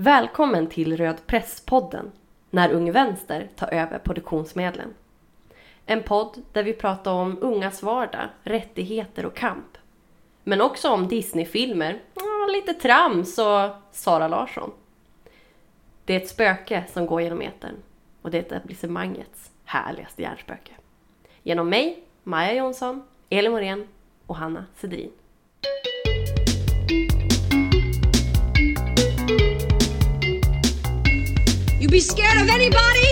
Välkommen till Röd Press-podden, när Ung Vänster tar över produktionsmedlen. En podd där vi pratar om ungas vardag, rättigheter och kamp. Men också om Disneyfilmer, ja, lite trams och Sara Larsson. Det är ett spöke som går genom etern och det är etablissemangets härligaste hjärnspöke. Genom mig, Maja Jonsson, Elin Morén och Hanna Sedrin. You be scared of anybody,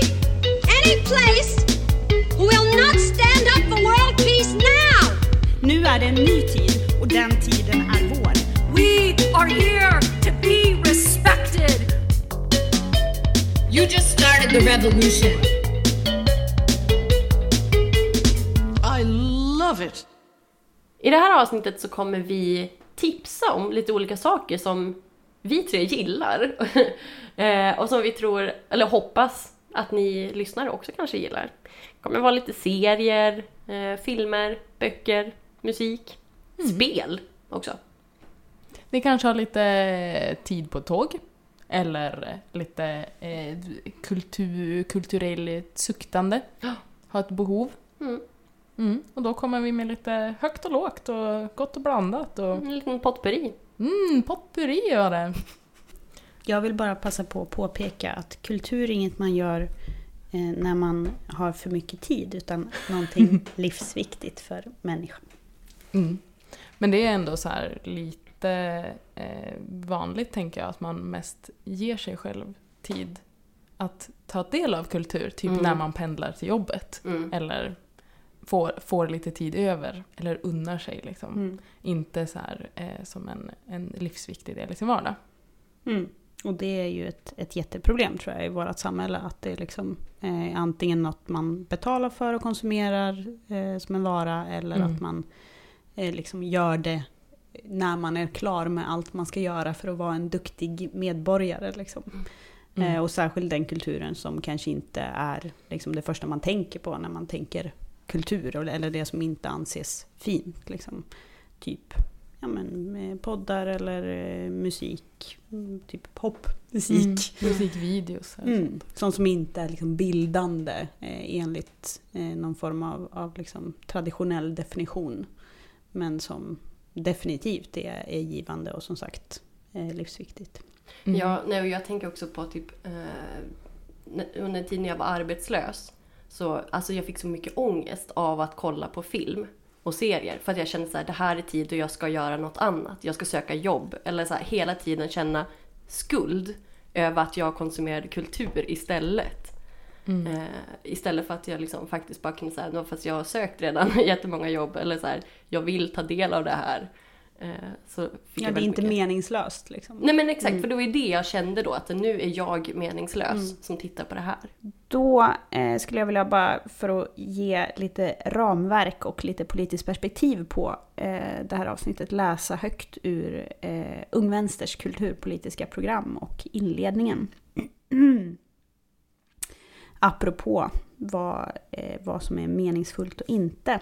any place who will not stand up for world peace now. Nu är det en ny tid och den tiden är vår. We are here to be respected. You just started the revolution. I love it. I det här avsnittet så kommer vi tipsa om lite olika saker som vi tre gillar. Eh, och som vi tror, eller hoppas, att ni lyssnare också kanske gillar. Det kommer vara lite serier, eh, filmer, böcker, musik, spel också. Ni kanske har lite tid på tåg. Eller lite eh, kultur, kulturellt suktande. Har ett behov. Mm. Mm. Och då kommer vi med lite högt och lågt och gott och blandat. Och, En liten potpurri. Mm, potpurri var det. Jag vill bara passa på att påpeka att kultur är inget man gör eh, när man har för mycket tid, utan någonting livsviktigt för människan. Mm. Men det är ändå så lite eh, vanligt tänker jag att man mest ger sig själv tid att ta del av kultur. Typ Mm. när man pendlar till jobbet. Mm. Eller får, får lite tid över. Eller unnar sig liksom. Mm. Inte så här eh, som en, en livsviktig del i sin vardag. Mm. Och det är ju ett, ett jätteproblem tror jag i vårt samhälle. Att det är liksom eh, antingen något man betalar för och konsumerar eh, som en vara. Eller Mm. att man eh, liksom gör det när man är klar med allt man ska göra för att vara en duktig medborgare. Liksom. Mm. Eh, och särskilt den kulturen som kanske inte är liksom, det första man tänker på när man tänker kultur. eller- Eller det som inte anses fint. Liksom. Typ ja, men, eh, poddar eller eh, musik. Mm, Typ popmusik. Mm. Musikvideos. Mm. sånt. Som inte är liksom bildande eh, enligt eh, någon form av, av liksom traditionell definition. Men som definitivt är, är givande och som sagt eh, livsviktigt. Mm. Ja, nej, och jag tänker också på typ eh, när- under tiden jag var arbetslös. Så alltså jag fick så mycket ångest av att kolla på film och serier. För att jag kände så här, det här är tid då jag ska göra något annat. Jag ska söka jobb. Eller så här, hela tiden känna skuld över att jag konsumerade kultur istället. Mm. Eh, istället för att jag liksom faktiskt bara kunde säga, fast jag har sökt redan jättemånga jobb. Eller så här, jag vill ta del av det här. Eh, så fick Ja, jag det är inte mycket- meningslöst. Liksom. Nej men exakt, Mm. för det var ju det jag kände då, att nu är jag meningslös Mm. som tittar på det här. Då eh, skulle jag vilja bara, för att ge lite ramverk och lite politiskt perspektiv på eh, det här avsnittet, läsa högt ur eh, Ung Vänsters kulturpolitiska program och inledningen. Apropå vad, eh, vad som är meningsfullt och inte.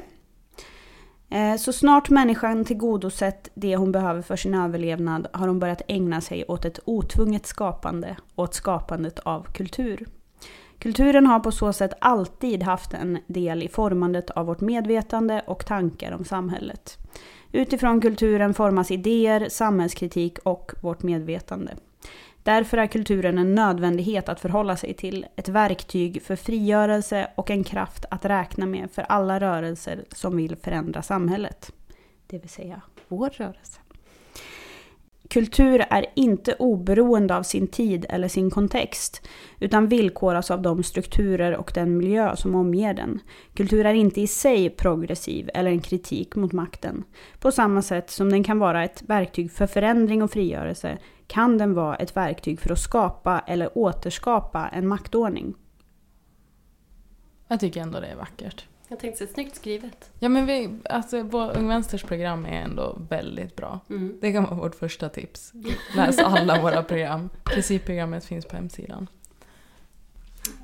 Eh, så snart människan tillgodosett det hon behöver för sin överlevnad har hon börjat ägna sig åt ett otvunget skapande, åt skapandet av kultur. Kulturen har på så sätt alltid haft en del i formandet av vårt medvetande och tankar om samhället. Utifrån kulturen formas idéer, samhällskritik och vårt medvetande. Därför är kulturen en nödvändighet att förhålla sig till, ett verktyg för frigörelse och en kraft att räkna med för alla rörelser som vill förändra samhället. Det vill säga vår rörelse. Kultur är inte oberoende av sin tid eller sin kontext, utan villkoras av de strukturer och den miljö som omger den. Kultur är inte i sig progressiv eller en kritik mot makten. På samma sätt som den kan vara ett verktyg för förändring och frigörelse kan den vara ett verktyg för att skapa eller återskapa en maktordning. Jag tycker ändå det är vackert. Jag tänkte säga, snyggt skrivet. Ja men vi, alltså vår Ung Vänsters program är ändå väldigt bra. Mm. Det kan vara vårt första tips. Läs alla våra program. Principprogrammet finns på hemsidan.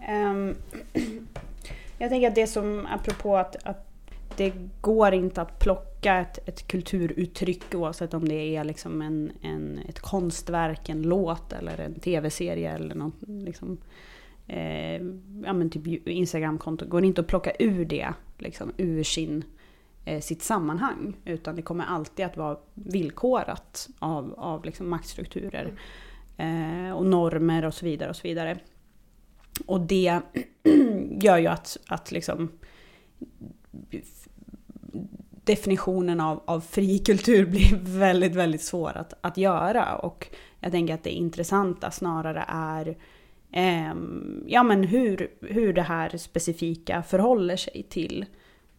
Ehm, jag tänker att det som, apropå att, att det går inte att plocka ett, ett kulturuttryck oavsett om det är liksom en, en, ett konstverk, en låt eller en tv-serie eller något. Liksom, eh, ja men typ Instagramkonto. går inte att plocka ur det liksom, ur sin, eh, sitt sammanhang. Utan det kommer alltid att vara villkorat av, av liksom maktstrukturer. Eh, och normer och så vidare. Och så vidare. Och det gör ju att, att liksom definitionen av, av fri kultur blir väldigt, väldigt svår att, att göra. Och jag tänker att det intressanta snarare är eh, ja, men hur, hur det här specifika förhåller sig till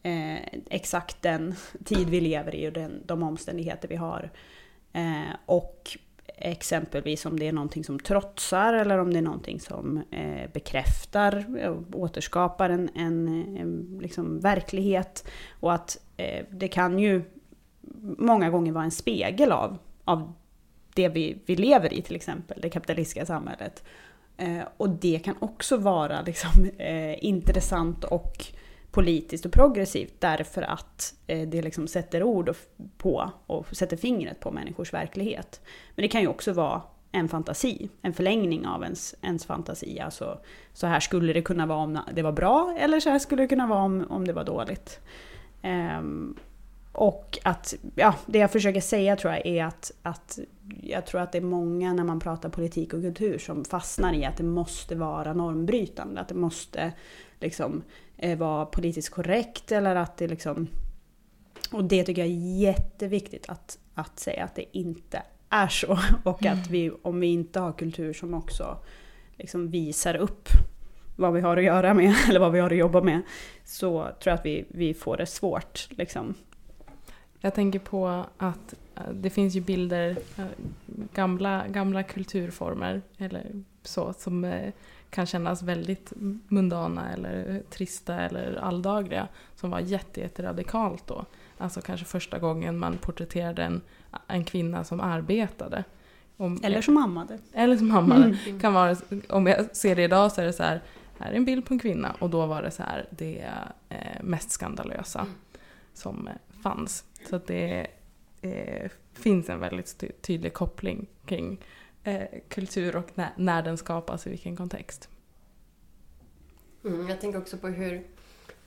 eh, exakt den tid vi lever i och den, de omständigheter vi har. Eh, och exempelvis om det är någonting som trotsar eller om det är någonting som eh, bekräftar, eh, återskapar en, en, en liksom verklighet. Och att eh, det kan ju många gånger vara en spegel av, av det vi, vi lever i, till exempel det kapitalistiska samhället. Eh, och det kan också vara liksom, eh, intressant och politiskt och progressivt därför att eh, det liksom sätter ord på och sätter fingret på människors verklighet. Men det kan ju också vara en fantasi, en förlängning av ens, ens fantasi. Alltså, så här skulle det kunna vara om det var bra, eller så här skulle det kunna vara om, om det var dåligt. Um, och att, ja, det jag försöker säga tror jag är att, att jag tror att det är många när man pratar politik och kultur som fastnar i att det måste vara normbrytande. Att det måste liksom eh, vara politiskt korrekt eller att det liksom... Och det tycker jag är jätteviktigt att, att säga att det inte är så. Och att vi, om vi inte har kultur som också liksom visar upp vad vi har att göra med, eller vad vi har att jobba med, så tror jag att vi, vi får det svårt. Liksom. Jag tänker på att eh, det finns ju bilder, eh, gamla, gamla kulturformer eller så, som eh, kan kännas väldigt mundana eller trista eller alldagliga som var jätteradikalt då. Alltså kanske första gången man porträtterade en, en kvinna som arbetade. Om, eller som ammade. Eller som ammade. Mm. Kan vara, om jag ser det idag så är det så här, här är en bild på en kvinna och då var det så här det mest skandalösa mm. som fanns. Så att det eh, finns en väldigt tydlig koppling kring eh, kultur och när, när den skapas i vilken kontext. Mm, jag tänker också på hur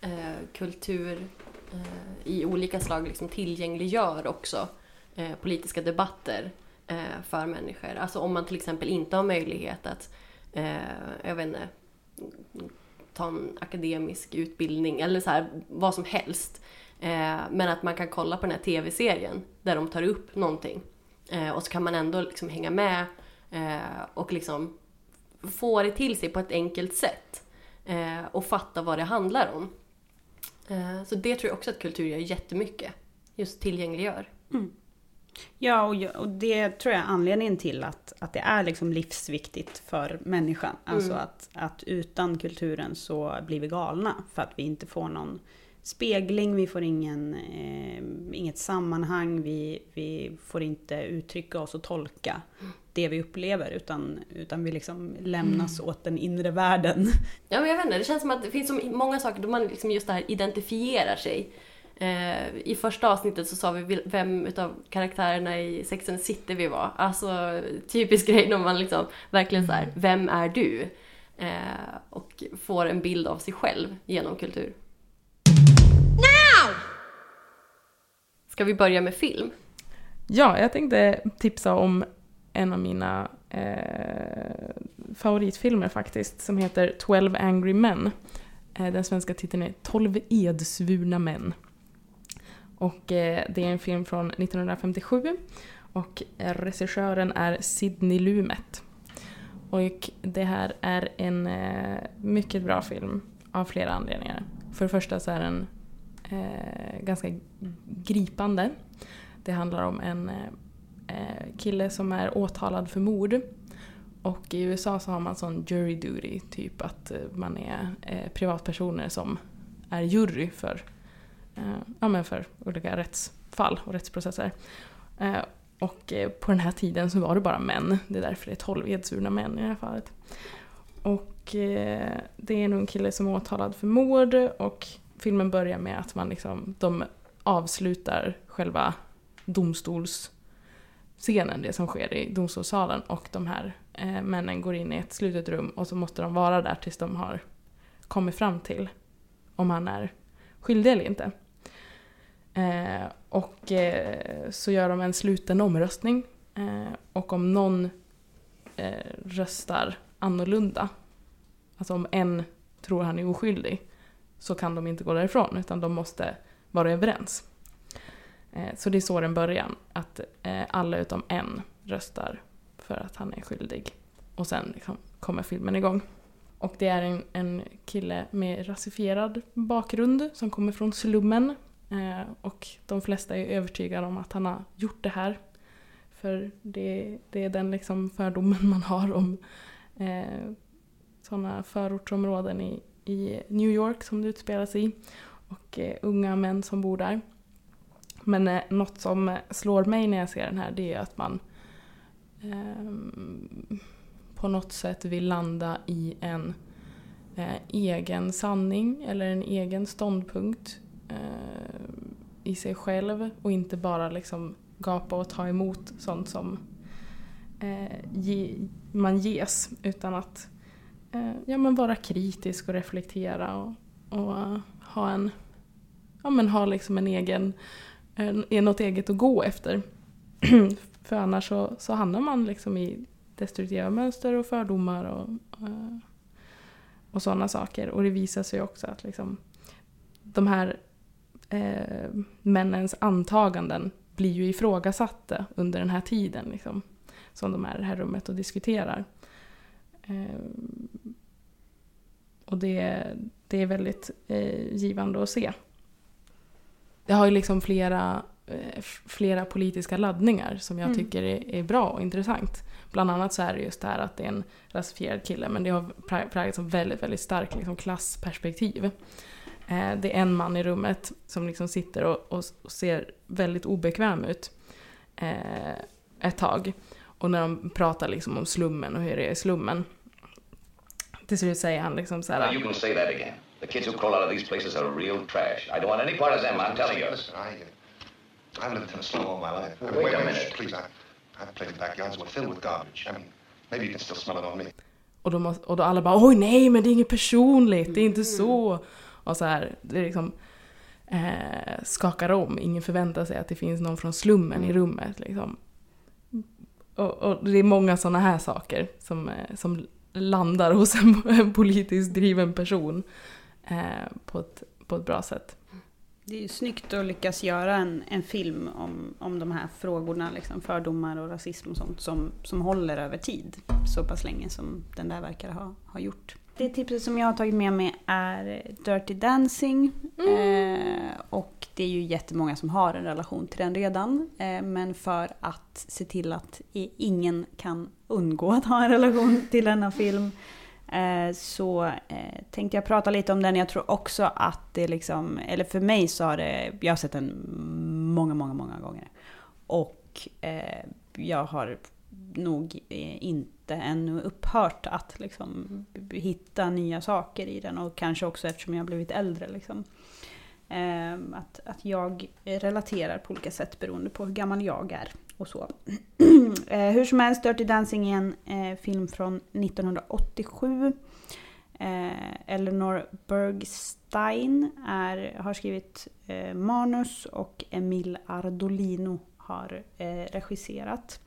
eh, kultur eh, i olika slag liksom tillgängliggör också eh, politiska debatter eh, för människor. Alltså om man till exempel inte har möjlighet att, eh, jag vet inte, ta en akademisk utbildning eller så här, vad som helst. Eh, men att man kan kolla på den här tv-serien där de tar upp någonting. och så kan man ändå liksom hänga med Eh, och liksom få det till sig på ett enkelt sätt. Eh, och fatta vad det handlar om. Eh, så det tror jag också att kultur gör jättemycket. Just tillgängliggör. Mm. Ja, och, och det tror jag är anledningen till att, att det är liksom livsviktigt för människan. Alltså mm. att, att utan kulturen så blir vi galna för att vi inte får någon spegling, vi får ingen, eh, inget sammanhang, vi, vi får inte uttrycka oss och tolka det vi upplever utan, utan vi liksom lämnas mm. åt den inre världen. Ja men jag vet inte, det känns som att det finns så många saker då man liksom just det här identifierar sig. Eh, I första avsnittet så sa vi vem utav karaktärerna i Sex and City vi var. Alltså typisk grej när man liksom verkligen så här, mm. vem är du? Eh, och får en bild av sig själv genom kultur. Ska vi börja med film? Ja, jag tänkte tipsa om en av mina eh, favoritfilmer faktiskt, som heter 12 Angry Men. Eh, den svenska titeln är 12 edsvurna män. Och eh, det är en film från 1957 och regissören är Sidney Lumet. Och det här är en eh, mycket bra film av flera anledningar. För det första så är den eh, ganska gripande. Det handlar om en eh, eh, kille som är åtalad för mord. Och i USA så har man sån jury duty, typ att eh, man är eh, privatpersoner som är jury för, eh, ja, men för olika rättsfall och rättsprocesser. Eh, och eh, på den här tiden så var det bara män, det är därför det är 12 edsvurna män i det här fallet. Och eh, det är nog en kille som är åtalad för mord och filmen börjar med att man liksom, de avslutar själva domstolsscenen, det som sker i domstolssalen och de här eh, männen går in i ett slutet rum och så måste de vara där tills de har kommit fram till om han är skyldig eller inte. Eh, och eh, så gör de en sluten omröstning eh, och om någon eh, röstar annorlunda, alltså om en tror han är oskyldig, så kan de inte gå därifrån utan de måste vara överens. Eh, så det är så den börjar, att eh, alla utom en röstar för att han är skyldig. Och sen liksom kommer filmen igång. Och det är en, en kille med rasifierad bakgrund som kommer från slummen. Eh, och de flesta är övertygade om att han har gjort det här. För det, det är den liksom fördomen man har om eh, sådana förortsområden i, i New York som det utspelar sig i. Och eh, unga män som bor där. Men eh, något som eh, slår mig när jag ser den här det är att man eh, på något sätt vill landa i en eh, egen sanning eller en egen ståndpunkt eh, i sig själv och inte bara liksom gapa och ta emot sånt som eh, ge, man ges utan att Eh, ja, men vara kritisk och reflektera och, och eh, ha en ja, men ha liksom en egen är något eget att gå efter. För annars så, så hamnar man liksom i destruktiva mönster och fördomar och, och, och sådana saker. Och det visar sig också att liksom, de här eh, männens antaganden blir ju ifrågasatta under den här tiden liksom, som de är i det här rummet och diskuterar. Eh, och det, det är väldigt eh, givande att se. Det har ju liksom flera, eh, flera politiska laddningar som jag mm. tycker är, är, bra och intressant. Bland annat så är det just det här att det är en rasifierad kille men det har präglats av väldigt, väldigt starkt liksom klassperspektiv. Eh, det är en man i rummet som liksom sitter och, och, och ser väldigt obekväm ut eh, ett tag. Och när de pratar liksom om slummen och hur det är i slummen. Till slut säger han liksom så här. You can say that again. The kids who crawl out of these places are real trash. I don't want any part of them, I'm telling you. Listen, I, uh, I've lived in a slum all my life. Wait, wait a minute. Please, I, I've played in backyards were filled with garbage. I mean, maybe you can still smell it on me. Och då, måste, och då alla bara oj nej men det är inget personligt, det är inte så. Och så här, det är liksom eh, skakar om, ingen förväntar sig att det finns någon från slummen i rummet. Liksom. Och, och det är många sådana här saker som, eh, som landar hos en, en politiskt driven person eh, på, ett, på ett bra sätt. Det är ju snyggt att lyckas göra en, en film om, om de här frågorna, liksom fördomar och rasism och sånt, som, som håller över tid. Så pass länge som den där verkar ha, ha gjort. Det tipset som jag har tagit med mig är Dirty Dancing. Mm. Eh, och det är ju jättemånga som har en relation till den redan. Eh, men för att se till att ingen kan undgå att ha en relation till denna film Eh, så eh, tänkte jag prata lite om den. Jag tror också att det liksom, eller för mig så har det, jag har sett den många, många, många gånger. Och eh, jag har nog inte ännu upphört att liksom hitta nya saker i den. Och kanske också eftersom jag har blivit äldre. Liksom. Ehm, att, att jag relaterar på olika sätt beroende på hur gammal jag är och så. Eh, hur som helst, Dirty Dancing är en eh, film från 1987. Eh, Eleanor Bergstein är, har skrivit eh, manus och Emil Ardolino har eh, regisserat.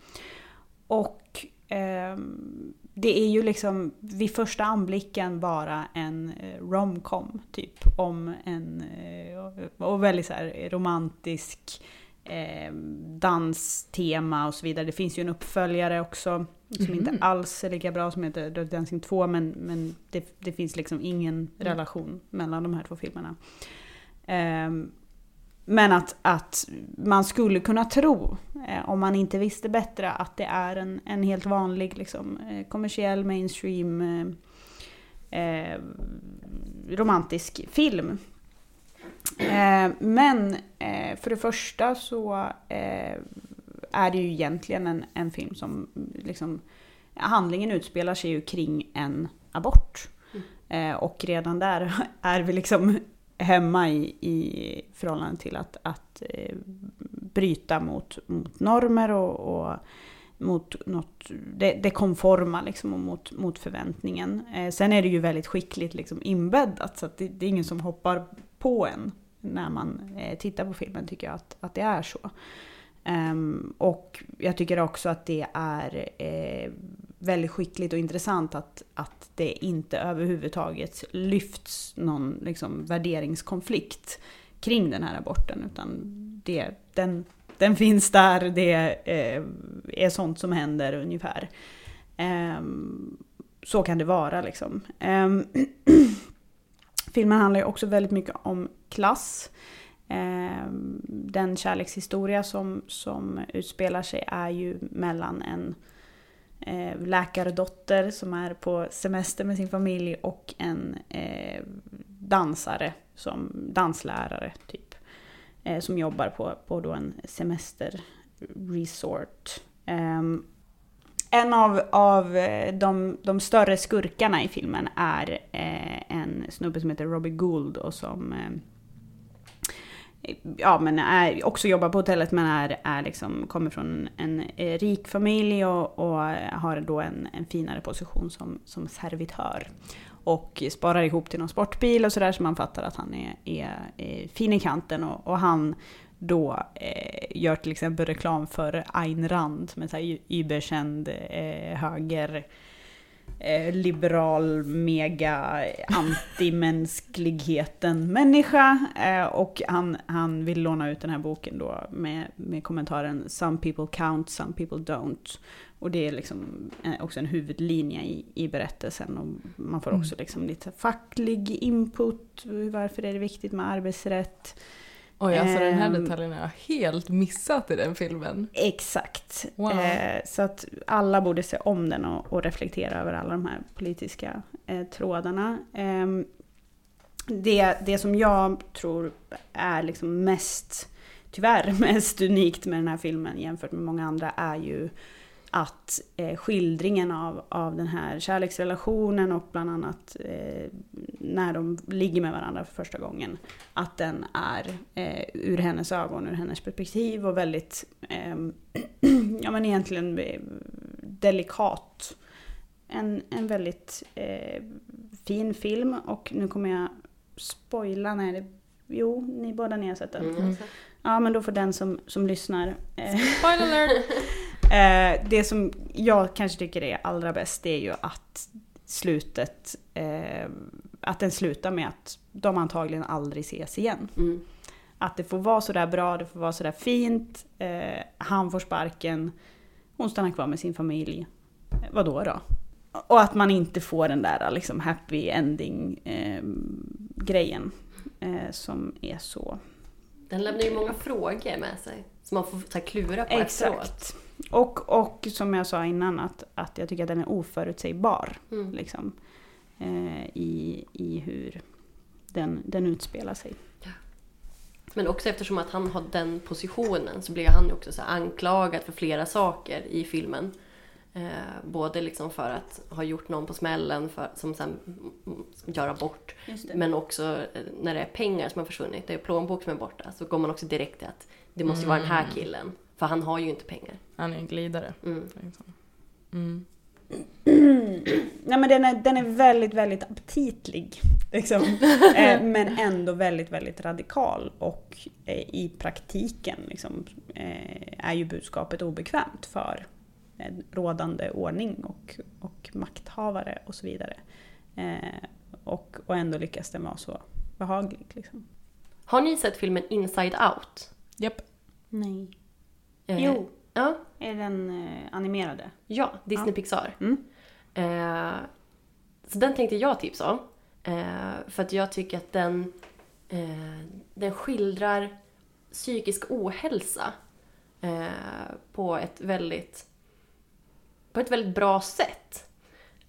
Och det är ju liksom vid första anblicken bara en eh, romcom typ om en och väldigt så romantisk eh, danstema och så vidare. Det finns ju en uppföljare också som mm. inte alls är lika bra som heter Dirty Dancing 2 men, men det, det finns liksom ingen mm. relation mellan de här två filmerna. Eh, men att, att man skulle kunna tro, eh, om man inte visste bättre, att det är en, en helt vanlig liksom, eh, kommersiell mainstream eh, eh, romantisk film. Eh, men eh, för det första så är det ju egentligen en, en film som liksom, handlingen utspelar sig ju kring en abort. Mm. och redan där är vi liksom hemma i, i förhållande till att, att eh, bryta mot, mot normer och, och mot något, det, det konforma liksom och mot, mot förväntningen. Eh, sen är det ju väldigt skickligt liksom inbäddat så att det, det är ingen som hoppar på en när man eh, tittar på filmen tycker jag att, att det är så. Um, och jag tycker också att det är eh, väldigt skickligt och intressant att, att det inte överhuvudtaget lyfts någon liksom, värderingskonflikt kring den här aborten. Utan det, den, den finns där, det eh, är sånt som händer ungefär. Eh, så kan det vara liksom. Eh, filmen handlar ju också väldigt mycket om klass. Ehm, den kärlekshistoria som, som utspelar sig är ju mellan en eh, läkardotter som är på semester med sin familj och en eh, dansare, som danslärare typ. Eh, som jobbar på, på då en semesterresort. Ehm, en av, av eh, de, de, större skurkarna i filmen är eh, en snubbe som heter Robbie Gould och som eh, ja, men är, också jobbar på hotellet men är, är liksom, kommer från en, en rik familj och, och, har då en, en finare position som, som servitör. Och sparar ihop till någon sportbil och sådär så man fattar att han är, är, är fin i kanten och, och han då eh, gör till exempel reklam för Ayn Rand som är en überkänd eh, höger eh, liberal, mega antimänskligheten människa. Eh, och han, han vill låna ut den här boken då med, med kommentaren “Some people count, some people don't”. Och det är liksom eh, också en huvudlinje i, i berättelsen. Och man får också liksom lite facklig input, varför är det viktigt med arbetsrätt. Oj, alltså den här Ehm, detaljen har jag helt missat i den filmen. Exakt. Wow. Eh, så att alla borde se om den och, reflektera över alla de här politiska eh, trådarna. Eh, det, det som jag tror är liksom mest, tyvärr mest unikt med den här filmen jämfört med många andra är ju att eh, skildringen av, av den här kärleksrelationen och bland annat eh, när de ligger med varandra för första gången, att den är eh, ur hennes ögon, ur hennes perspektiv och väldigt, eh, ja men egentligen eh, delikat. En, en väldigt eh, fin film och nu kommer jag spoila när det Jo, ni båda ni har sett den. Mm. Ja, men då får den som, som lyssnar eh, Spoiler alert! Eh, det som jag kanske tycker är allra bäst det är ju att slutet, eh, att den slutar med att de antagligen aldrig ses igen. Mm. Att det får vara sådär bra, det får vara sådär fint, eh, han får sparken, hon stannar kvar med sin familj. Eh, vad då då? Och att man inte får den där liksom happy ending grejen eh, som är så Den lämnar ju många frågor med sig. Som man får så klura på efteråt. Exakt. Och, och som jag sa innan, att, att jag tycker att den är oförutsägbar. Mm. Liksom, eh, i, I hur den, den utspelar sig. Men också eftersom att han har den positionen så blir han ju också så anklagad för flera saker i filmen. Eh, både liksom för att ha gjort någon på smällen för, som sen mm, gör abort. Men också eh, när det är pengar som har försvunnit, det är plånbok som är borta. Så går man också direkt till att det måste ju vara den här killen. För han har ju inte pengar. Han är en glidare. Mm. Liksom. Mm. Nej men den är, den är väldigt, väldigt aptitlig. Liksom. eh, men ändå väldigt, väldigt radikal. Och eh, i praktiken liksom, eh, är ju budskapet obekvämt för eh, rådande ordning och, och makthavare och så vidare. Eh, och, och ändå lyckas den vara så behaglig. Liksom. Har ni sett filmen Inside Out? Japp. Nej. Eh, Jo. Ja, Är den eh, animerade? ja Disney Ja. Pixar. Mm. Eh, så den tänkte jag tipsa om. Eh, för att jag tycker att den, eh, den skildrar psykisk ohälsa eh, på ett väldigt på ett väldigt bra sätt.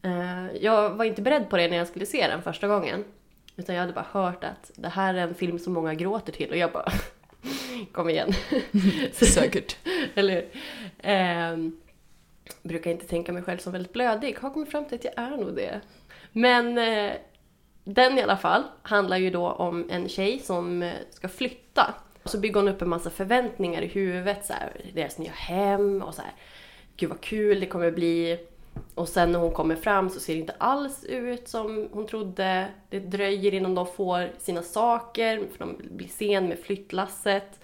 Eh, jag var inte beredd på det när jag skulle se den första gången. Utan jag hade bara hört att det här är en film som många gråter till och jag bara Kom igen. Säkert. Eller? Ehm, brukar inte tänka mig själv som väldigt blödig. Har kommit fram till att jag är nog det. Men eh, den i alla fall handlar ju då om en tjej som eh, ska flytta. Och så bygger hon upp en massa förväntningar i huvudet. Så här, deras nya hem och så här. Gud vad kul det kommer bli. Och sen när hon kommer fram så ser det inte alls ut som hon trodde. Det dröjer innan de får sina saker, för de blir sen med flyttlasset.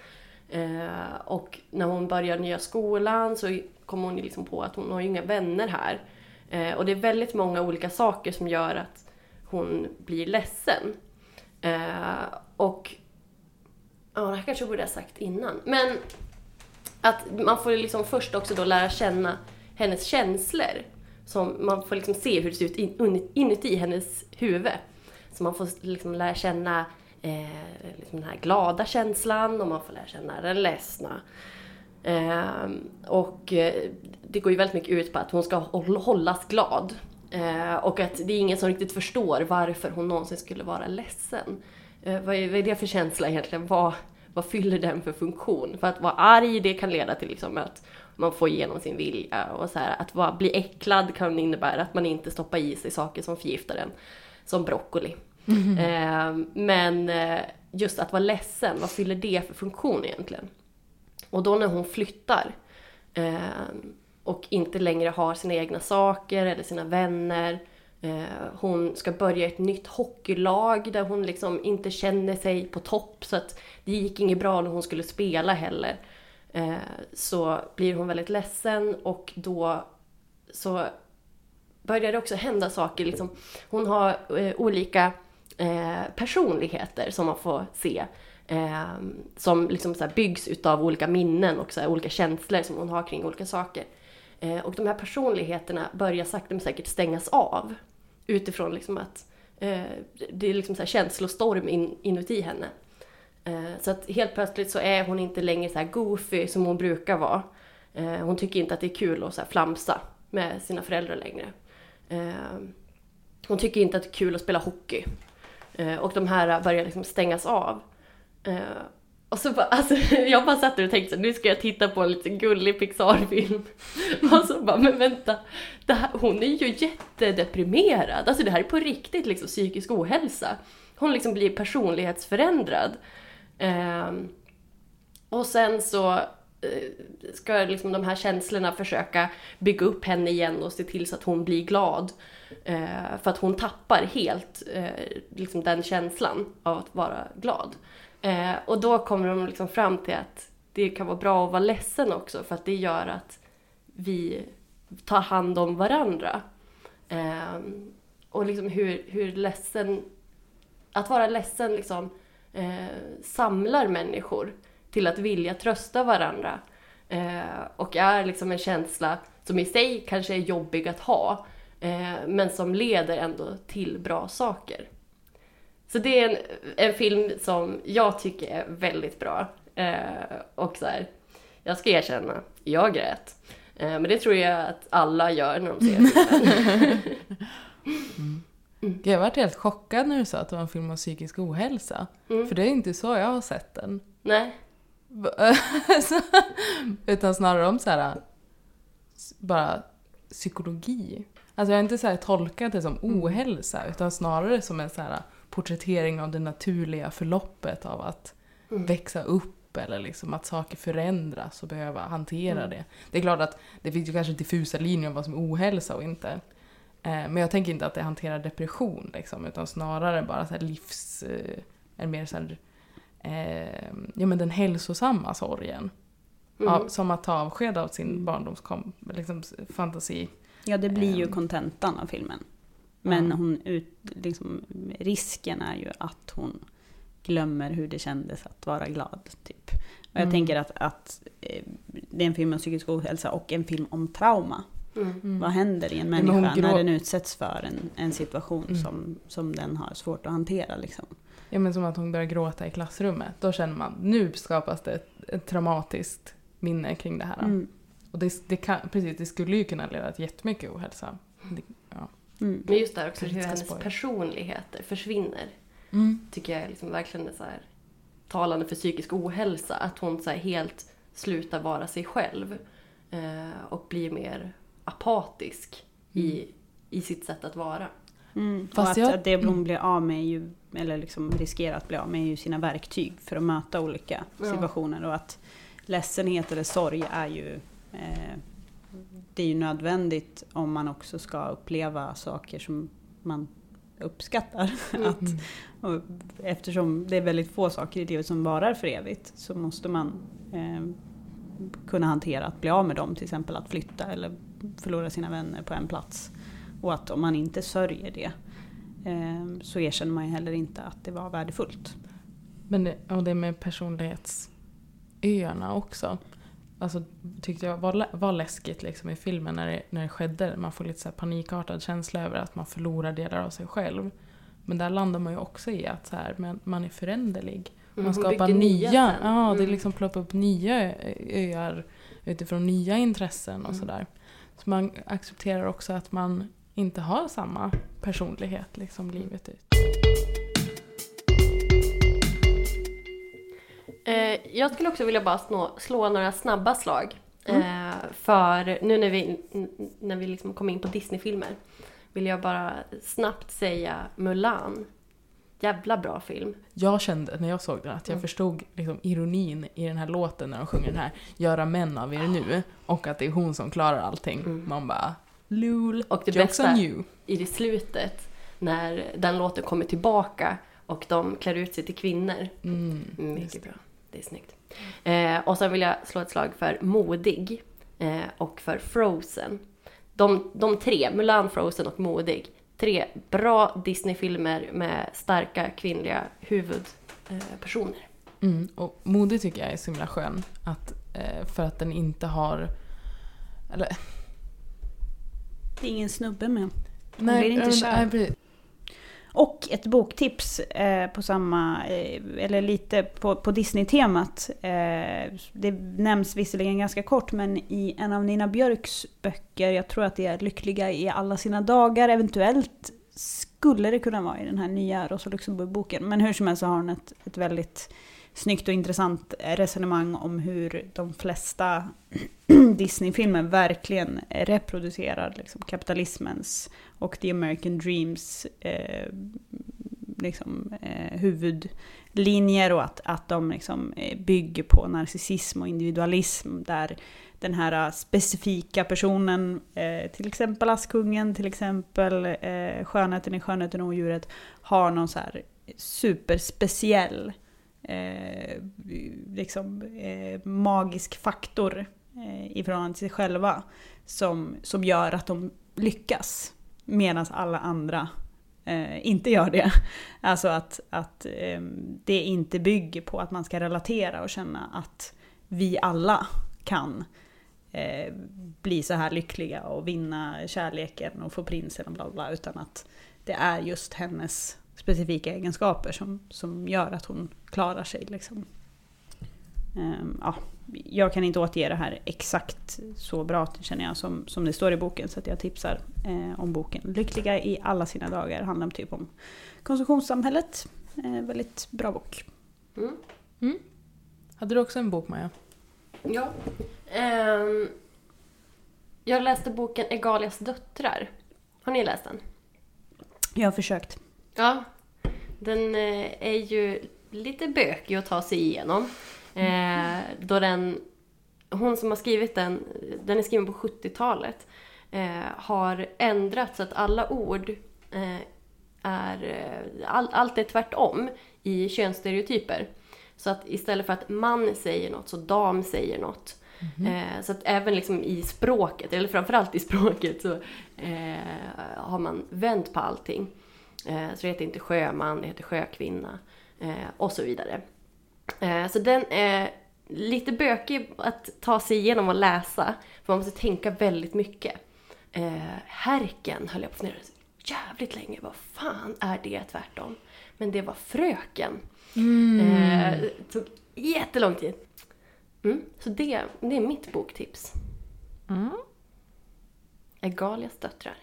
Eh, och när hon börjar nya skolan så kommer hon ju liksom på att hon har ju inga vänner här. Eh, och det är väldigt många olika saker som gör att hon blir ledsen. Eh, och... Ja, det här kanske jag borde ha sagt innan. Men att man får liksom först också då lära känna hennes känslor. Som man får liksom se hur det ser ut in, inuti hennes huvud. Så man får liksom lära känna eh, liksom den här glada känslan och man får lära känna den ledsna. Ehm, eh, och det går ju väldigt mycket ut på att hon ska hållas glad. Eh, och att det är ingen som riktigt förstår varför hon någonsin skulle vara ledsen. Eh, vad, är, vad är det för känsla egentligen? Vad, vad fyller den för funktion? För att vara arg, det kan leda till liksom att man får igenom sin vilja. Och så här, att vara, bli äcklad kan innebära att man inte stoppar i sig saker som förgiftar en. Som broccoli. Eh, men just att vara ledsen, vad fyller det för funktion egentligen? Och då när hon flyttar eh, och inte längre har sina egna saker eller sina vänner. Eh, hon ska börja ett nytt hockeylag där hon liksom inte känner sig på topp så att det gick inget bra när hon skulle spela heller. Eh, så blir hon väldigt ledsen och då så börjar det också hända saker. Liksom, hon har eh, olika eh, personligheter som man får se. Eh, som liksom så här byggs utav olika minnen och så här olika känslor som hon har kring olika saker. Eh, och de här personligheterna börjar sakta men säkert stängas av. Utifrån liksom att eh, det är liksom så här känslostorm in, inuti henne. Eh, så att helt plötsligt så är hon inte längre så här goofy som hon brukar vara. Eh, hon tycker inte att det är kul att så här flamsa med sina föräldrar längre. Eh, hon tycker inte att det är kul att spela hockey. Eh, och de här börjar liksom stängas av. Eh, och så bara, alltså, jag bara satt där och tänkte så nu ska jag titta på en lite gullig Pixar-film. Och så bara, men vänta, det här, hon är ju jättedeprimerad. Alltså det här är på riktigt liksom psykisk ohälsa. Hon liksom blir personlighetsförändrad. Eh, och sen så eh, ska liksom de här känslorna försöka bygga upp henne igen och se till så att hon blir glad. Eh, för att hon tappar helt eh, liksom den känslan av att vara glad. Eh, och då kommer de liksom fram till att det kan vara bra att vara ledsen också för att det gör att vi tar hand om varandra. Eh, och liksom hur, hur ledsen... Att vara ledsen liksom eh, samlar människor till att vilja trösta varandra. Eh, och är liksom en känsla som i sig kanske är jobbig att ha eh, men som leder ändå till bra saker. Så det är en, en film som jag tycker är väldigt bra. Eh, och så här, jag ska erkänna, jag grät. Eh, men det tror jag att alla gör när de ser filmen. Jag varit helt chockad när du sa att det var en film om psykisk ohälsa. För det är inte så jag har sett den. Nej. Utan snarare om så här, bara psykologi. Alltså jag har inte så här tolkat det som ohälsa utan snarare som en så här porträttering av det naturliga förloppet av att växa upp eller liksom att saker förändras och behöva hantera det. Det är klart att det finns ju kanske diffusa linjer om vad som är ohälsa och inte. Eh, Men jag tänker inte att det hanterar depression liksom, utan snarare bara så här livs... eh, En mer så här, eh, ja men den hälsosamma sorgen. Av, som att ta avsked av sin barndomskom, liksom, fantasi. Ja, det blir ju Ehm. kontentan av filmen. Men Ja. hon ut, liksom, risken är ju att hon glömmer hur det kändes att vara glad. Typ. Och jag Mm. tänker att, att eh, det är en film om psykisk ohälsa och en film om trauma. Mm. Vad händer i en människa grå- när den utsätts för en, en situation Mm. som, som den har svårt att hantera? Liksom. Ja men som att hon börjar gråta i klassrummet. Då känner man, nu skapas det ett, ett traumatiskt minne kring det här. Mm. Och det, det, kan, precis, det skulle ju kunna leda till jättemycket ohälsa. Det, ja. Mm. Men just där också Kanske hur hennes spoila. personligheter försvinner. Mm. Tycker jag är liksom verkligen är så här, talande för psykisk ohälsa. Att hon så här helt slutar vara sig själv. Eh, och blir mer apatisk i, i sitt sätt att vara. Mm. Fast och att, jag- att det hon blir av med ju, eller liksom riskerar att bli av med är ju sina verktyg för att möta olika Ja. situationer. Och att ledsenhet eller sorg är ju, eh, det är ju nödvändigt om man också ska uppleva saker som man uppskattar. Att, och eftersom det är väldigt få saker i livet som varar för evigt så måste man eh, kunna hantera att bli av med dem. Till exempel att flytta eller förlora sina vänner på en plats. Och att om man inte sörjer det eh, så erkänner man ju heller inte att det var värdefullt. Men det, och det med personlighetsöarna också. Alltså tyckte jag var, var läskigt liksom i filmen när det, när det skedde. Man får lite så panikartad känsla över att man förlorar delar av sig själv. Men där landar man ju också i att så här, men man är föränderlig. Mm, Man hon skapar nya, nya ja det Mm. liksom ploppar upp nya öar utifrån nya intressen och Mm. sådär. Så man accepterar också att man inte har samma personlighet liksom livet ut. Eh, jag skulle också vilja bara slå, slå några snabba slag. Mm. Eh, för nu när vi, när vi liksom kom in på Disney-filmer vill jag bara snabbt säga Mulan. Jävla bra film. Jag kände när jag såg den att jag Mm. förstod liksom ironin i den här låten när de sjunger den här Göra män av er nu och att det är hon som klarar allting. Mm. Man bara Lul, Och det bästa-. I det slutet när den låten kommer tillbaka och de klär ut sig till kvinnor. Mm, Mycket bra. Det är snyggt. Eh, och sen vill jag slå ett slag för Modig eh, och för Frozen. De, de tre, Mulan, Frozen och Modig. Tre bra Disney-filmer med starka kvinnliga huvudpersoner. Mm, och modig tycker jag är så himla skön. Att, eh, för att den inte har... Eller, Det är ingen snubbe med. Hon nej, blir inte precis. Och ett boktips eh, på samma, eh, eller lite på, på Disney-temat. Eh, det nämns visserligen ganska kort men i en av Nina Björks böcker, jag tror att det är Lyckliga i alla sina dagar, eventuellt skulle det kunna vara i den här nya Rosa Luxemburg-boken. Men hur som helst så har hon ett, ett väldigt snyggt och intressant resonemang om hur de flesta Disney-filmer verkligen reproducerar liksom, kapitalismens och the American Dreams eh, liksom, eh, huvudlinjer och att, att de liksom, eh, bygger på narcissism och individualism där den här eh, specifika personen, eh, till exempel Askungen, till exempel eh, Skönheten i Skönheten och odjuret, har någon så här superspeciell eh, liksom, eh, magisk faktor eh, i förhållande till sig själva som, som gör att de lyckas medan alla andra eh, inte gör det. Alltså att, att eh, det inte bygger på att man ska relatera och känna att vi alla kan eh, bli så här lyckliga och vinna kärleken och få prinsen och bla bla, utan att det är just hennes specifika egenskaper som, som gör att hon klarar sig. Liksom. Ehm, ja, jag kan inte återge det här exakt så bra känner jag som, som det står i boken så att jag tipsar eh, om boken. Lyckliga i alla sina dagar handlar om typ om konsumtionssamhället. Eh, väldigt bra bok. Mm. Hade du också en bok Maja? Ja. Ehm, jag läste boken Egalias döttrar. Har ni läst den? Jag har försökt. Ja. Den eh, är ju lite bökig att ta sig igenom. Eh, då den, hon som har skrivit den, den är skriven på 70-talet, eh, har ändrat så att alla ord eh, är, eh, all, allt är tvärtom i könsstereotyper. Så att istället för att man säger något så dam säger något. Eh, så att även liksom i språket, eller framförallt i språket, så eh, har man vänt på allting. Så det heter inte sjöman, det heter sjökvinna och så vidare. Eh, så den är lite bökig att ta sig igenom och läsa, för man måste tänka väldigt mycket. Eh, härken höll jag på att fundera jävligt länge, vad fan är det tvärtom? Men det var fröken. Eh, det tog jättelång tid. Mm, så det, det är mitt boktips. Mm. Egalias döttrar.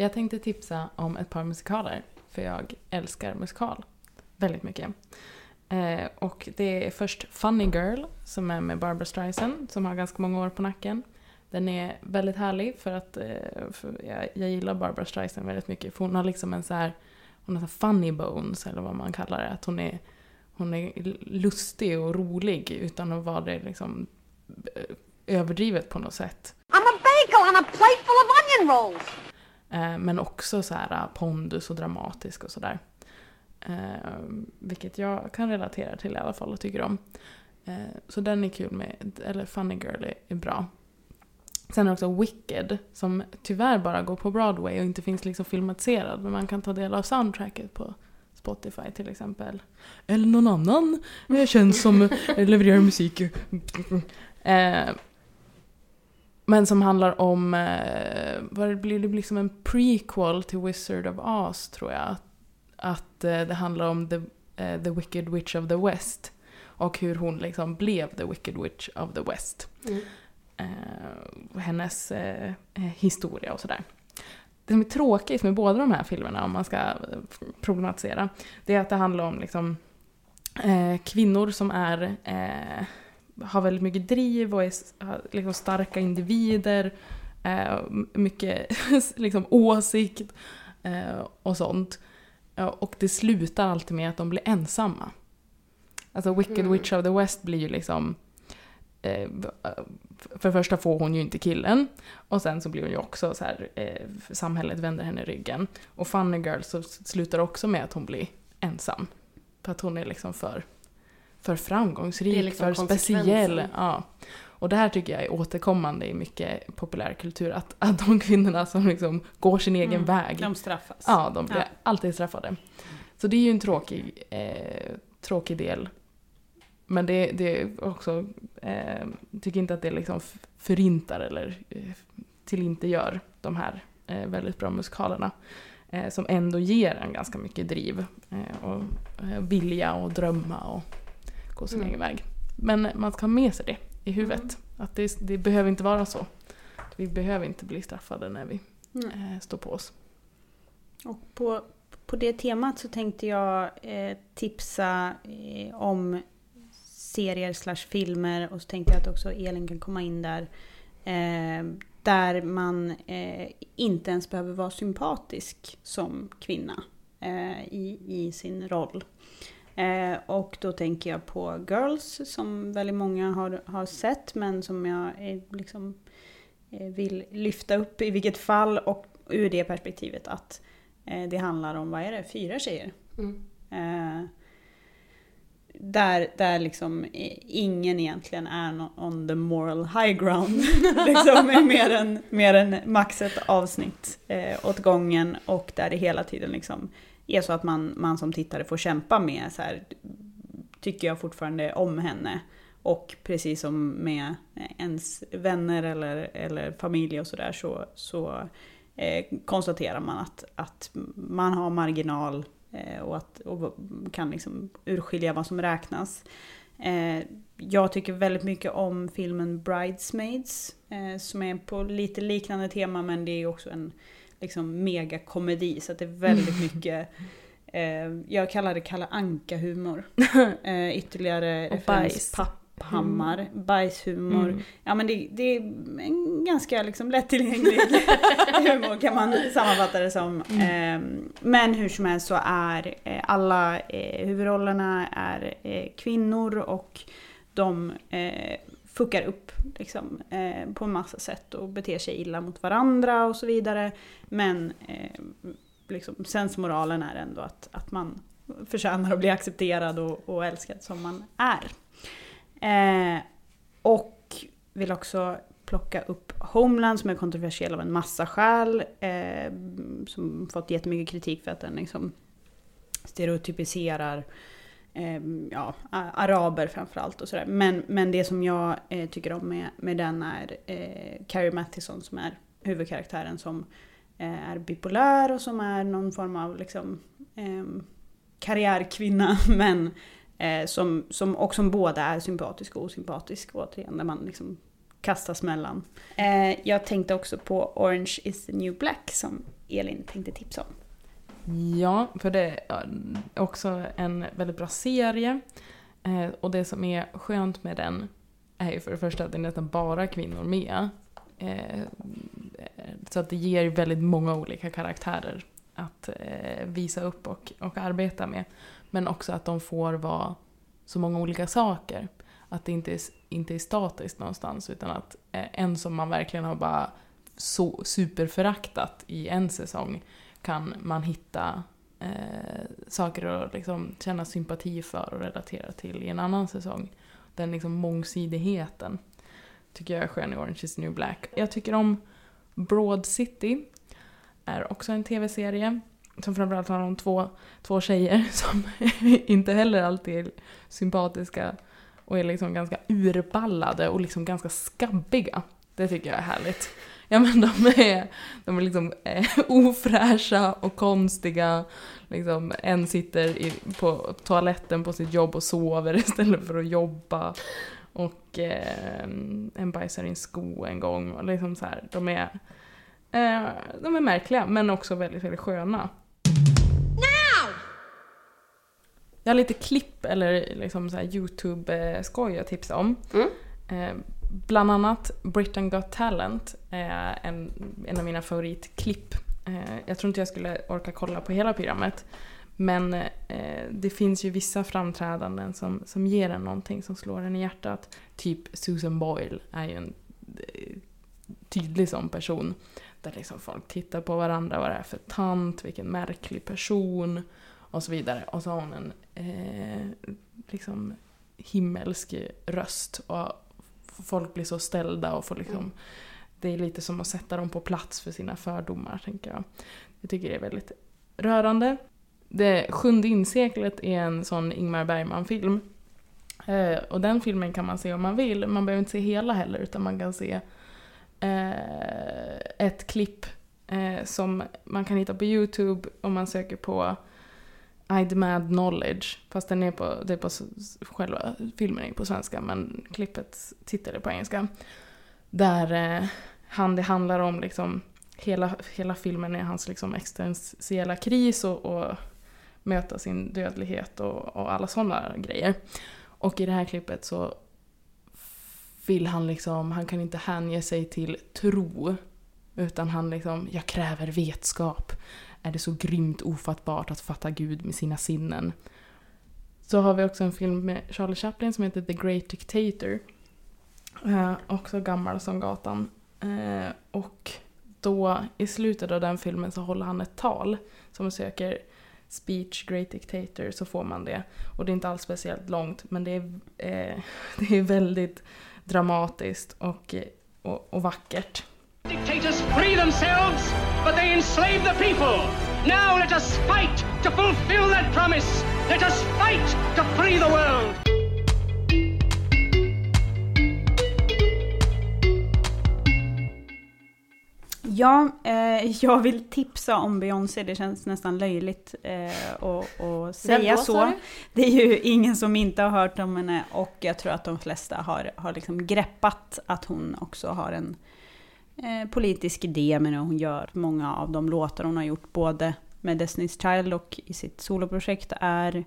Jag tänkte tipsa om ett par musikaler, för jag älskar musikal väldigt mycket. Eh, och det är först Funny Girl, som är med Barbra Streisand, som har ganska många år på nacken. Den är väldigt härlig för att eh, för jag, jag gillar Barbra Streisand väldigt mycket. För hon har liksom en så här, hon har så här funny bones eller vad man kallar det. Att hon är, hon är lustig och rolig utan att vara det liksom eh, överdrivet på något sätt. I'm a bagel on a plate full of onion rolls. Eh, men också så här eh, pondus och dramatisk och sådär. Eh, vilket jag kan relatera till i alla fall och tycker om. Eh, så den är kul med, eller Funny Girl är, är bra. Sen är det också Wicked som tyvärr bara går på Broadway och inte finns liksom filmatiserad. Men man kan ta del av soundtracket på Spotify till exempel. Eller någon annan eh, känns som levererar musik. Eh, men som handlar om, eh, vad det blir det liksom en prequel till Wizard of Oz tror jag. Att eh, det handlar om the, eh, the Wicked Witch of the West. Och hur hon liksom blev the Wicked Witch of the West. Mm. Hennes historia och sådär. Det som är tråkigt med båda de här filmerna, om man ska problematisera, det är att det handlar om liksom, kvinnor som är, har väldigt mycket driv och är liksom starka individer, eh, mycket liksom, åsikt eh, och sånt. Ja, Och det slutar alltid med att de blir ensamma. Alltså Wicked Mm. Witch of the West blir ju liksom... Eh, för det första får hon ju inte killen. Och sen så blir hon ju också så här, eh, samhället vänder henne ryggen. Och Funny Girl så slutar också med att hon blir ensam. För att hon är liksom för, för framgångsrik, liksom för speciell. Ja. Och det här tycker jag är återkommande i mycket populärkultur. Att, att de kvinnorna som liksom går sin egen Mm. väg. De straffas. Ja, de blir Ja. alltid straffade. Så det är ju en tråkig, eh, tråkig del. Men det, det är också, eh, tycker inte att det liksom förintar eller eh, tillintetgör de här eh, väldigt bra musikalerna. Eh, som ändå ger en ganska mycket driv eh, och eh, vilja och drömma och gå sin Mm. egen väg. Men man ska ha med sig det i huvudet. Mm. Att det, det behöver inte vara så. Vi behöver inte bli straffade när vi eh, står på oss. Och på, på det temat så tänkte jag eh, tipsa eh, om serier slash filmer och så tänkte jag att också Elin kan komma in där. Eh, där man eh, inte ens behöver vara sympatisk som kvinna eh, i, i sin roll. Eh, och då tänker jag på Girls som väldigt många har, har sett men som jag eh, liksom eh, vill lyfta upp i vilket fall och ur det perspektivet att eh, det handlar om, vad är det, fyra tjejer? Mm. Eh, där, där liksom ingen egentligen är on the moral high ground. liksom med mer än, mer än max ett avsnitt eh, åt gången och där det hela tiden liksom är så att man, man som tittare får kämpa med så här, tycker jag fortfarande om henne? Och precis som med ens vänner eller, eller familj och sådär så, så eh, konstaterar man att, att man har marginal eh, och, att, och kan liksom urskilja vad som räknas. Eh, jag tycker väldigt mycket om filmen Bridesmaids eh, som är på lite liknande tema men det är också en liksom megakomedi så att det är väldigt mycket eh, jag kallar det Kalle Anka-humor. Eh, ytterligare referens. Papphammar, bajshumor. Mm. Ja men det, det är en ganska liksom lättillgänglig humor kan man sammanfatta det som. Eh, men hur som helst så är eh, alla eh, huvudrollerna är eh, kvinnor och de fuckar upp liksom, eh, på en massa sätt och beter sig illa mot varandra och så vidare. Men eh, liksom, sensmoralen är ändå att, att man förtjänar att bli accepterad och, och älskad som man är. Eh, och vill också plocka upp Homeland som är kontroversiell av en massa skäl. Eh, som fått jättemycket kritik för att den liksom stereotypiserar eh, ja, araber framförallt och sådär. Men, men det som jag eh, tycker om med, med den är eh, Carrie Mathison som är huvudkaraktären som eh, är bipolär och som är någon form av liksom, eh, karriärkvinna men eh, som, som, och som båda är sympatisk och osympatisk återigen där man liksom kastas mellan. Eh, jag tänkte också på Orange is the new black som Elin tänkte tipsa om. Ja, för det är också en väldigt bra serie. Eh, och det som är skönt med den är ju för det första att det är nästan bara kvinnor med. Eh, eh, så att det ger väldigt många olika karaktärer att eh, visa upp och, och arbeta med. Men också att de får vara så många olika saker. Att det inte är, inte är statiskt någonstans utan att eh, en som man verkligen har bara så superföraktat i en säsong kan man hitta eh, saker att liksom känna sympati för och relatera till i en annan säsong. Den liksom mångsidigheten tycker jag är skön i Orange is the new black. Jag tycker om Broad City, är också en tv-serie som framförallt handlar om två, två tjejer som inte heller alltid är sympatiska och är liksom ganska urballade och liksom ganska skabbiga. Det tycker jag är härligt. Ja men de är, de är liksom eh, ofräscha och konstiga. Liksom, en sitter i, på toaletten på sitt jobb och sover istället för att jobba. Och eh, en bajsar i en sko en gång. Och liksom så här, de är, eh, de är märkliga men också väldigt, väldigt sköna. Jag har lite klipp eller liksom så här YouTube-skoj att tipsa om. Mm. Eh, bland annat Britain Got Talent är en, en av mina favoritklipp. Eh, jag tror inte jag skulle orka kolla på hela programmet. Men eh, det finns ju vissa framträdanden som, som ger en någonting som slår en i hjärtat. Typ Susan Boyle är ju en eh, tydlig sån person. Där liksom folk tittar på varandra, vad det är för tant, vilken märklig person och så vidare. Och så har hon en eh, liksom himmelsk röst och folk blir så ställda och får liksom det är lite som att sätta dem på plats för sina fördomar, tänker jag. Jag tycker det är väldigt rörande. Det sjunde inseklet är en sån Ingmar Bergman-film. Eh, och den filmen kan man se om man vill. Man behöver inte se hela heller, utan man kan se eh, ett klipp eh, som man kan hitta på YouTube om man söker på i demand knowledge. Fast den är på, det är på själva filmen är på svenska men klippet, tittar på engelska. Där eh, han, det handlar om liksom hela, hela filmen är hans liksom existentiella kris och, och möta sin dödlighet och, och alla sådana grejer. Och i det här klippet så vill han liksom, han kan inte hänge sig till tro. Utan han liksom, jag kräver vetskap. Är det så grymt ofattbart att fatta Gud med sina sinnen? Så har vi också en film med Charlie Chaplin som heter The Great Dictator. Eh, också gammal som gatan. Eh, och då i slutet av den filmen så håller han ett tal som söker speech Great Dictator så får man det. Och det är inte alls speciellt långt men det är, eh, det är väldigt dramatiskt och, och, och vackert. Dictators free themselves, but they enslave the people. Now let us fight to fulfill that promise. Let us fight to free the world. Ja, eh, jag vill tipsa om Beyoncé. Det känns nästan löjligt eh, att, att säga då, så. Det är ju ingen som inte har hört om henne och jag tror att de flesta har, har liksom greppat att hon också har en eh, politisk idé med det hon gör. Många av de låtar hon har gjort, både med Destiny's Child och i sitt soloprojekt, är,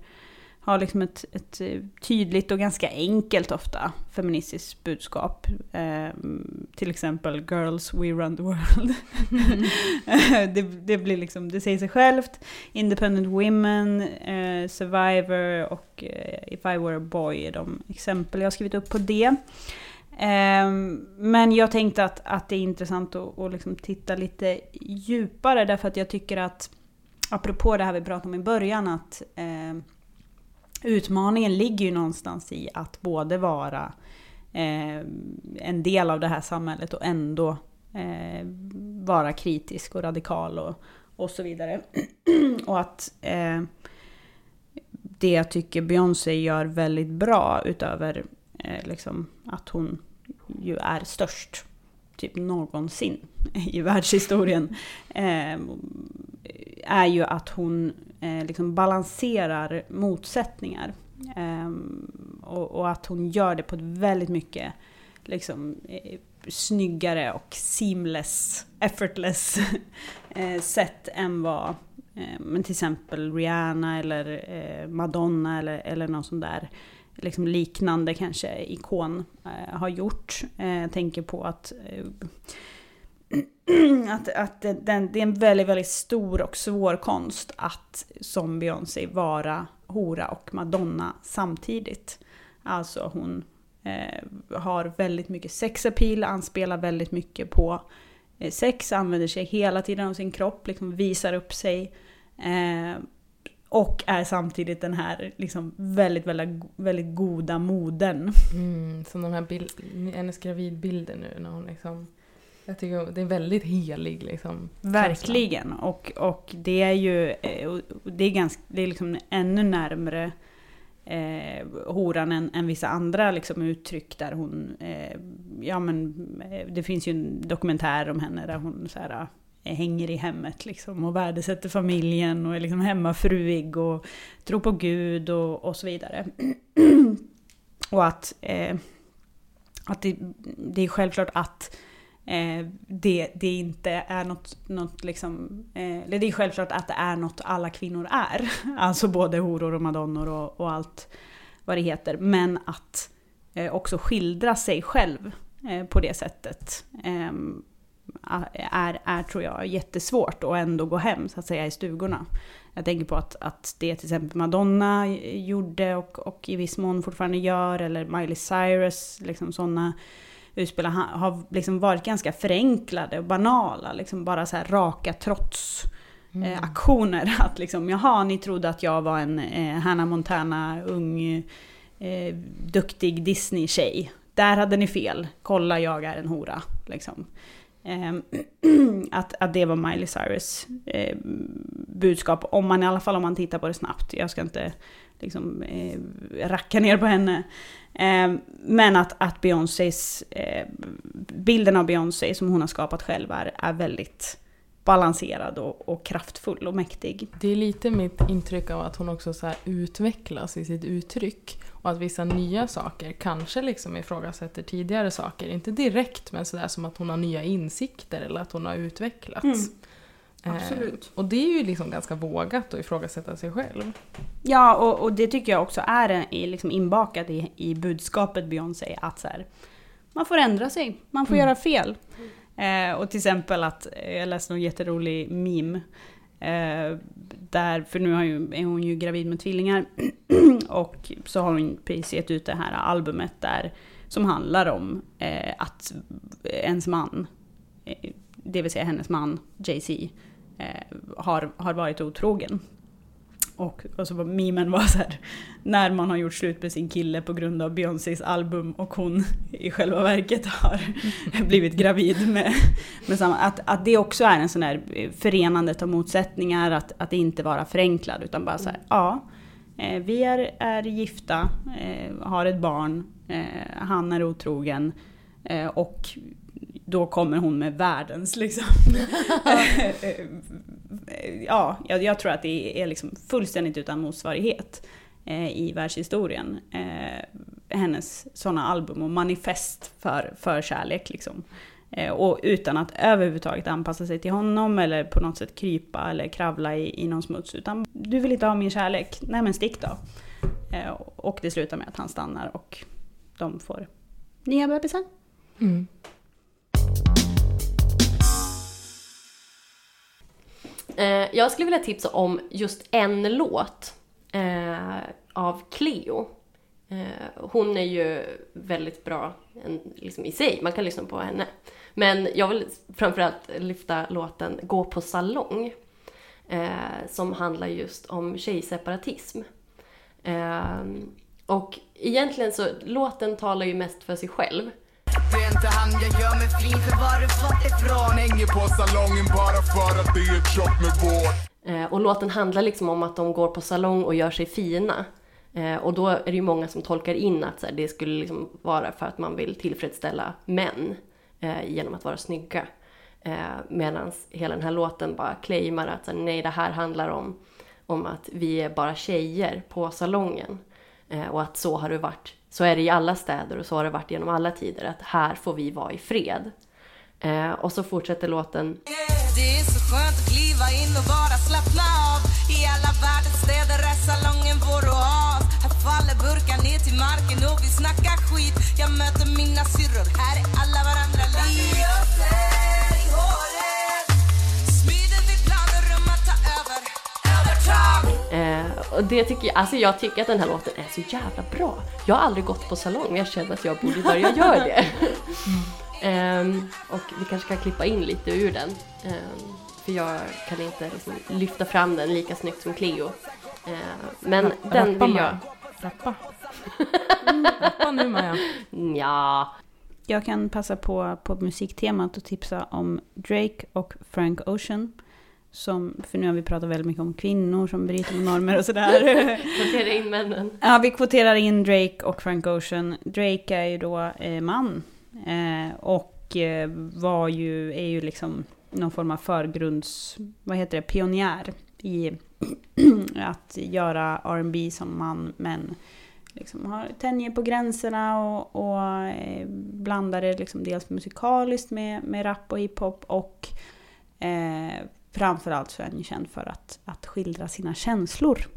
har liksom ett, ett eh, tydligt och ganska enkelt ofta feministiskt budskap. Eh, till exempel Girls We Run the World. det, det blir liksom, det säger sig självt. Independent Women, eh, Survivor och eh, If I Were a Boy är de exempel jag har skrivit upp på det. Ehm, men jag tänkte att, att det är intressant att, att liksom titta lite djupare därför att jag tycker att, apropå det här vi pratade om i början, att eh, utmaningen ligger ju någonstans i att både vara eh, en del av det här samhället och ändå eh, vara kritisk och radikal och, och så vidare. och att eh, det jag tycker Beyoncé gör väldigt bra utöver eh, liksom att hon ju är störst typ någonsin i världshistorien. Eh, är ju att hon eh, liksom balanserar motsättningar. Eh, och, och att hon gör det på ett väldigt mycket liksom, eh, snyggare och seamless, effortless eh, sätt än vad eh, men till exempel Rihanna eller eh, Madonna eller, eller någon sån där liksom liknande kanske ikon eh, har gjort. Eh, jag tänker på att, eh, att, att det, den, det är en väldigt, väldigt stor och svår konst att som Beyoncé vara hora och madonna samtidigt. Alltså hon eh, har väldigt mycket sexapil, anspelar väldigt mycket på eh, sex, använder sig hela tiden av sin kropp, liksom visar upp sig. Eh, och är samtidigt den här liksom väldigt, väldigt, väldigt goda modern. Mm, som de här bild, hennes gravidbilder nu när hon liksom... Jag tycker det är väldigt helig liksom. Verkligen. Och, och det är ju eh, det är ganska, det är liksom ännu närmre eh, horan än, än vissa andra liksom, uttryck där hon... Eh, ja men eh, det finns ju en dokumentär om henne där hon så här, Eh, hänger i hemmet liksom och värdesätter familjen och är liksom hemmafruig och tror på Gud och, och så vidare. och att, eh, att det, det är självklart att eh, det, det inte är något, något liksom, eh, eller det är självklart att det är något alla kvinnor är. Alltså både horor och madonnor och, och allt vad det heter. Men att eh, också skildra sig själv eh, på det sättet eh, är, är, tror jag, jättesvårt och ändå gå hem så att säga i stugorna. Jag tänker på att, att det till exempel Madonna gjorde och, och i viss mån fortfarande gör, eller Miley Cyrus, liksom sådana utspel har liksom varit ganska förenklade och banala. Liksom bara så här raka trots. Mm. Eh, aktioner. Att liksom, jaha, ni trodde att jag var en eh, Hannah Montana, ung, eh, duktig Disney-tjej. Där hade ni fel. Kolla, jag är en hora. Liksom. Eh, att, att det var Miley Cyrus eh, budskap. Om man i alla fall om man tittar på det snabbt. Jag ska inte liksom, eh, racka ner på henne. Eh, men att, att Beyoncés, eh, bilden av Beyoncé som hon har skapat själv är, är väldigt balanserad och, och, kraftfull och mäktig. Det är lite mitt intryck av att hon också så utvecklas i sitt uttryck. Och att vissa nya saker kanske liksom ifrågasätter tidigare saker. Inte direkt men sådär som att hon har nya insikter eller att hon har utvecklats. Mm. Absolut. Eh, och det är ju liksom ganska vågat att ifrågasätta sig själv. Ja, och, och det tycker jag också är liksom inbakat i, i budskapet Beyoncé. Att så här, man får ändra sig, man får mm. göra fel. Eh, och till exempel att, eh, jag läste en jätterolig meme. Eh, där, för nu ju, är hon ju gravid med tvillingar. och så har hon precis gett ut det här albumet där. Som handlar om eh, att ens man, eh, det vill säga hennes man Jay-Z, eh, har, har varit otrogen. Och, och så var memen var så här, när man har gjort slut med sin kille på grund av Beyoncés album och hon i själva verket har blivit gravid med, med samma. Att, att det också är en sån här förenandet av motsättningar, att, att inte vara förenklad utan bara så här, ja. Eh, vi är, är gifta, eh, har ett barn, eh, han är otrogen eh, och då kommer hon med världens liksom. ja, jag, jag, tror att det är liksom fullständigt utan motsvarighet eh, i världshistorien. Eh, hennes sådana album och manifest för, för kärlek liksom. Eh, och utan att överhuvudtaget anpassa sig till honom eller på något sätt krypa eller kravla i, i någon smuts. Utan du vill inte ha min kärlek, nej men stick då. Eh, och det slutar med att han stannar och de får nya bebisar. Mm. Eh, jag skulle vilja tipsa om just en låt eh, av Cleo. Eh, hon är ju väldigt bra en, liksom i sig, man kan lyssna på henne. Men jag vill framförallt lyfta låten Gå på salong. Eh, som handlar just om tjejseparatism. Eh, och egentligen så, låten talar ju mest för sig själv. Det är inte han jag gör mig fin för var du fått ifrån? Hänger på salongen bara för att det är ett jobb med vård. Eh, och låten handlar liksom om att de går på salong och gör sig fina. Eh, och då är det ju många som tolkar in att det skulle liksom vara för att man vill tillfredsställa män eh, genom att vara snygga. Medan hela den här låten bara claimar att så nej, det här handlar om, om att vi är bara tjejer på salongen. Och att så har det varit så är det i alla städer och så har det varit genom alla tider att här får vi vara i fred. Eh, och så fortsätter låten. Det är så skönt att kliva in och bara slappna av. I alla världens städer är salongen vår oas. Här faller burkar ner till marken och vi snackar skit. Jag möter mina syrror, här är alla varandra lik. Eh, och det tycker jag, alltså jag tycker att den här låten är så jävla bra. Jag har aldrig gått på salong men jag känner att jag borde börja göra det. Ehm, och vi kanske kan klippa in lite ur den. Ehm, för jag kan inte liksom lyfta fram den lika snyggt som Cleo. Ehm, men Ra- den vill med. jag... Rappa. Rappa nu Maja. Ja. Jag kan passa på på musiktemat och tipsa om Drake och Frank Ocean. Som, för nu har vi pratat väldigt mycket om kvinnor som bryter mot normer och sådär. Kvotera in männen. Ja, vi kvoterar in Drake och Frank Ocean. Drake är ju då eh, man. Eh, och eh, var ju, är ju liksom någon form av förgrunds... Vad heter det? Pionjär i att göra R&B som man, men liksom har tänjer på gränserna och, och eh, blandar det liksom dels musikaliskt med, med rap och hiphop och eh, framförallt så är han ju känd för att, att skildra sina känslor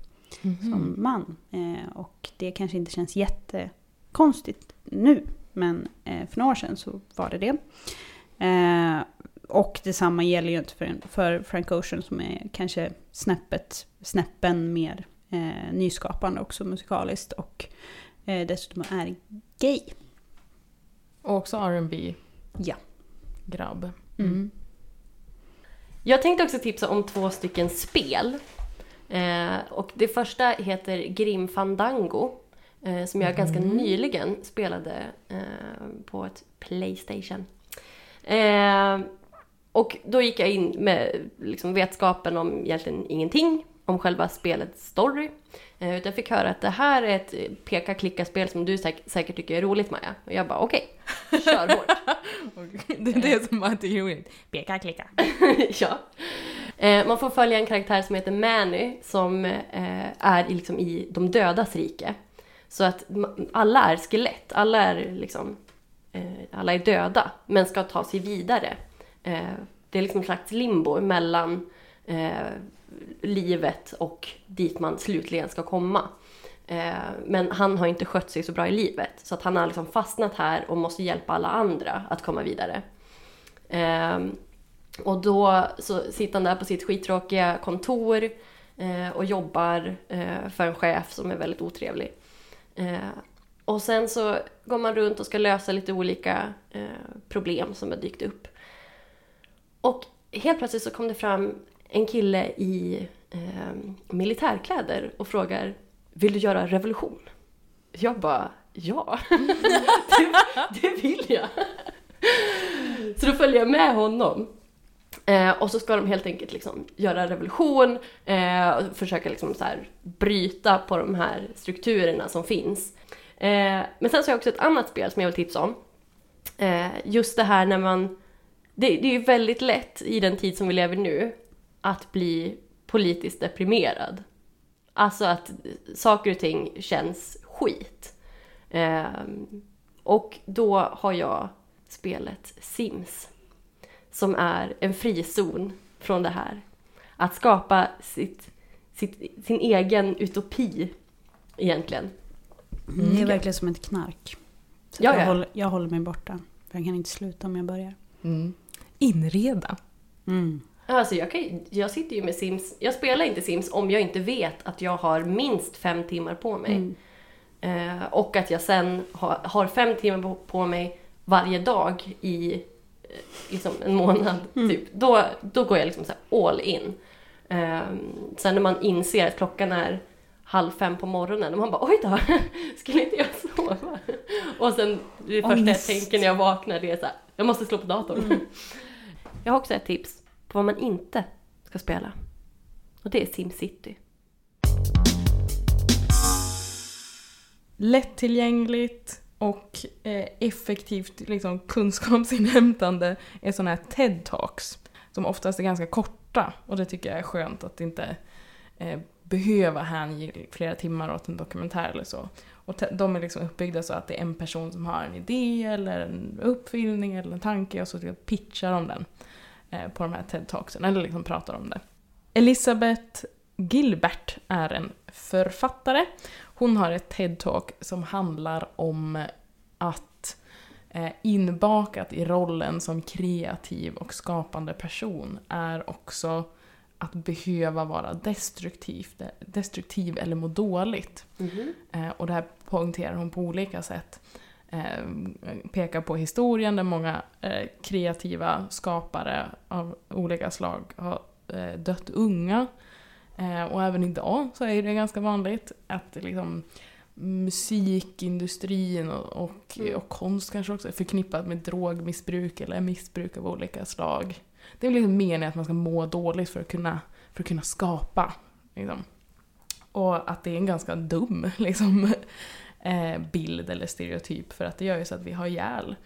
som man. Eh, och det kanske inte känns jättekonstigt nu, men eh, för några år sedan så var det det. Eh, och detsamma gäller ju inte för, för Frank Ocean som är kanske snäppet, snäppen mer eh, nyskapande också musikaliskt och eh, dessutom är gay. Och också R&B Ja. grabb. Mm. Jag tänkte också tipsa om två stycken spel. Eh, och det första heter Grim Fandango. Eh, som jag ganska nyligen spelade eh, på ett Playstation. Eh, och då gick jag in med liksom, vetskapen om egentligen ingenting om själva spelets story. Eh, utan jag fick höra att det här är ett peka-klicka-spel som du säk- säkert tycker är roligt Maja. Och jag bara okej, kör hårt. Det är det som var till roligt. Peka, klicka. ja. Eh, man får följa en karaktär som heter Manny som eh, är liksom, i de dödas rike. Så att alla är skelett, alla är liksom alla är döda men ska ta sig vidare. Det är liksom en slags limbo mellan livet och dit man slutligen ska komma. Eh, men han har inte skött sig så bra i livet så att han har liksom fastnat här och måste hjälpa alla andra att komma vidare. Eh, och då så sitter han där på sitt skittråkiga kontor eh, och jobbar för en chef som är väldigt otrevlig. Och sen så går man runt och ska lösa lite olika problem som har dykt upp. Och helt plötsligt så kom det fram en kille i eh, militärkläder och frågar Vill du göra revolution? Jag bara ja, det, det vill jag. Så då följer jag med honom. Eh, och så ska de helt enkelt liksom göra revolution eh, och försöka liksom så här bryta på de här strukturerna som finns. Eh, men sen så har jag också ett annat spel som jag vill tipsa om. Eh, just det här när man... Det, det är ju väldigt lätt i den tid som vi lever nu att bli politiskt deprimerad. Alltså att saker och ting känns skit. Eh, och då har jag spelet Sims. Som är en frizon från det här. Att skapa sitt, sitt, sin egen utopi egentligen. Det är verkligen som ett knark. Så Ja, jag, ja. Håller, jag håller mig borta. För jag kan inte sluta om jag börjar. Inreda. Mm. Alltså jag, kan, jag sitter ju med Sims, jag spelar inte Sims om jag inte vet att jag har minst fem timmar på mig. Eh, och att jag sen har, har fem timmar på, på mig varje dag i eh, liksom en månad. Typ. Då, då går jag liksom så här all in. Eh, sen när man inser att klockan är halv fem på morgonen och man bara oj då, skulle inte jag sova? Och sen det första jag Ångest. tänker när jag vaknar det är så här, jag måste slå på datorn. Jag har också ett tips på vad man inte ska spela. Och det är SimCity. Lättillgängligt och eh, effektivt liksom, kunskapsinhämtande är sådana här TED-talks. Som oftast är ganska korta och det tycker jag är skönt att inte eh, behöva hänge flera timmar åt en dokumentär eller så. Och te- de är liksom uppbyggda så att det är en person som har en idé eller en uppfinning eller en tanke och så pitchar de den eh, på de här TED-talksen eller liksom pratar om det. Elisabeth Gilbert är en författare. Hon har ett TED-talk som handlar om att eh, inbakat i rollen som kreativ och skapande person är också att behöva vara destruktiv, destruktiv eller må dåligt. Mhm. Eh, och det här poängterar hon på olika sätt. Eh, pekar på historien där många eh, kreativa skapare av olika slag har eh, dött unga. Och även idag så är det ganska vanligt att liksom musikindustrin och, och, Mm. och konst kanske också är förknippat med drogmissbruk eller missbruk av olika slag. Det är väl liksom meningen att man ska må dåligt för att kunna, för att kunna skapa. Liksom. Och att det är en ganska dum liksom, bild eller stereotyp för att det gör ju så att vi har ihjäl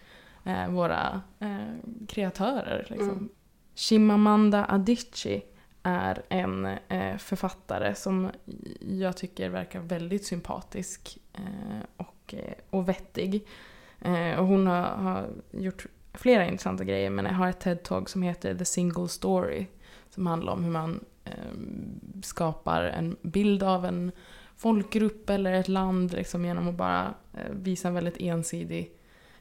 eh, våra eh, kreatörer. Liksom. Mm. Chimamanda Adichie är en eh, författare som jag tycker verkar väldigt sympatisk eh, och, eh, och vettig. Eh, och hon har, har gjort flera intressanta grejer men jag har ett TED-talk som heter The Single Story som handlar om hur man eh, skapar en bild av en folkgrupp eller ett land liksom, genom att bara eh, visa en väldigt ensidig,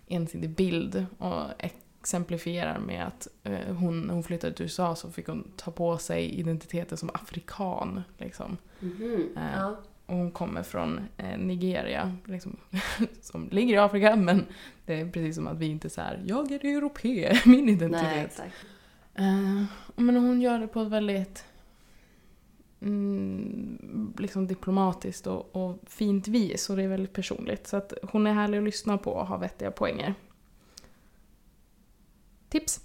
ensidig bild och exemplifierar med att eh, hon, hon flyttade till USA så fick hon ta på sig identiteten som afrikan. Liksom. Mhm, Eh, ja. Och hon kommer från eh, Nigeria, liksom, som ligger i Afrika, men det är precis som att vi inte här, jag är europé, min identitet. Nej. Eh, men hon gör det på ett väldigt mm, liksom diplomatiskt och, och fint vis och det är väldigt personligt. Så att hon är härlig att lyssna på och har vettiga poänger. Tips!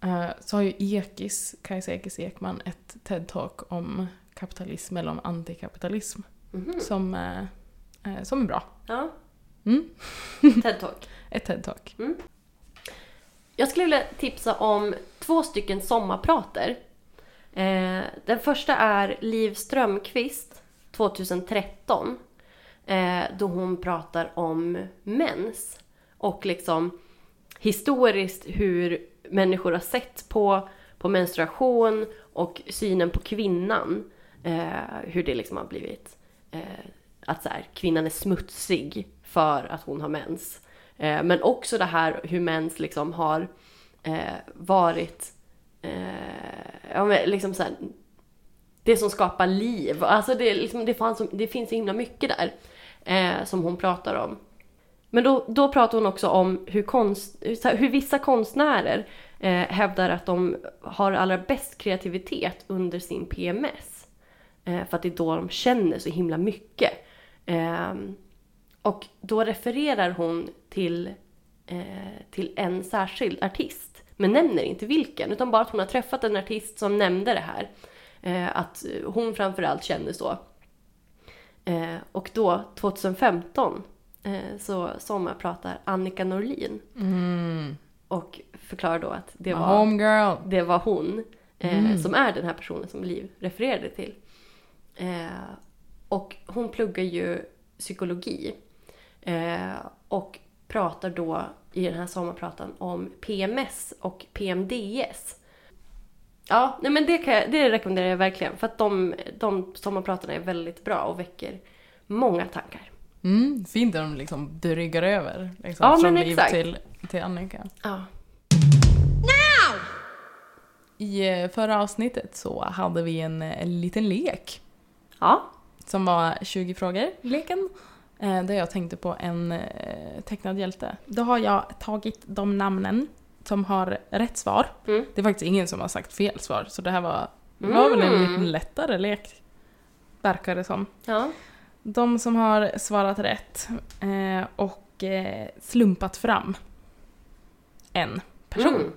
Eh, så har ju Ekis, Kajsa Ekis Ekman, ett TED-talk om kapitalism eller om antikapitalism Mhm. som, eh, eh, som är bra. Ja. Mm. TED-talk. Ett TED-talk. Mm. Jag skulle vilja tipsa om två stycken sommarprater. Eh, den första är Liv Strömquist 2013. Eh, då hon pratar om mens. Och liksom historiskt hur människor har sett på, på menstruation och synen på kvinnan. Eh, hur det liksom har blivit eh, att så här, kvinnan är smutsig för att hon har mens. Eh, men också det här hur mens liksom har eh, varit Eh, ja, men liksom så här, det som skapar liv. Alltså det, liksom, det, fanns, det finns så himla mycket där eh, som hon pratar om. Men då, då pratar hon också om hur, konst, hur, hur vissa konstnärer eh, hävdar att de har allra bäst kreativitet under sin PMS. Eh, för att det är då de känner så himla mycket. Ehm, och då refererar hon till, eh, till en särskild artist. Men nämner inte vilken, utan bara att hon har träffat en artist som nämnde det här. Eh, att hon framförallt kände så. Eh, och då, 2015, eh, så sommarpratar Annika Norlin. Mm. Och förklarar då att det My var, det var hon eh, Mm. som är den här personen som Liv refererade till. Eh, och hon pluggar ju psykologi. Eh, och pratar då i den här sommarpratan om PMS och PMDS. Ja, nej men det, kan jag, det rekommenderar jag verkligen. För att de, de sommarpratarna är väldigt bra och väcker många tankar. Mm, fint när de liksom bryggar över. Liksom, Ja, från Liv till, till Annika. Ja. I eh, förra avsnittet så hade vi en, eh, en liten lek. Ja. Som var 20 frågor-leken. Eh, där jag tänkte på en eh, tecknad hjälte. Då har jag tagit de namnen som har rätt svar. Mm. Det är faktiskt ingen som har sagt fel svar. Så det här var, det var väl en Mm. liten lättare lek. Verkar det som. Ja. De som har svarat rätt eh, och eh, slumpat fram en person Mm.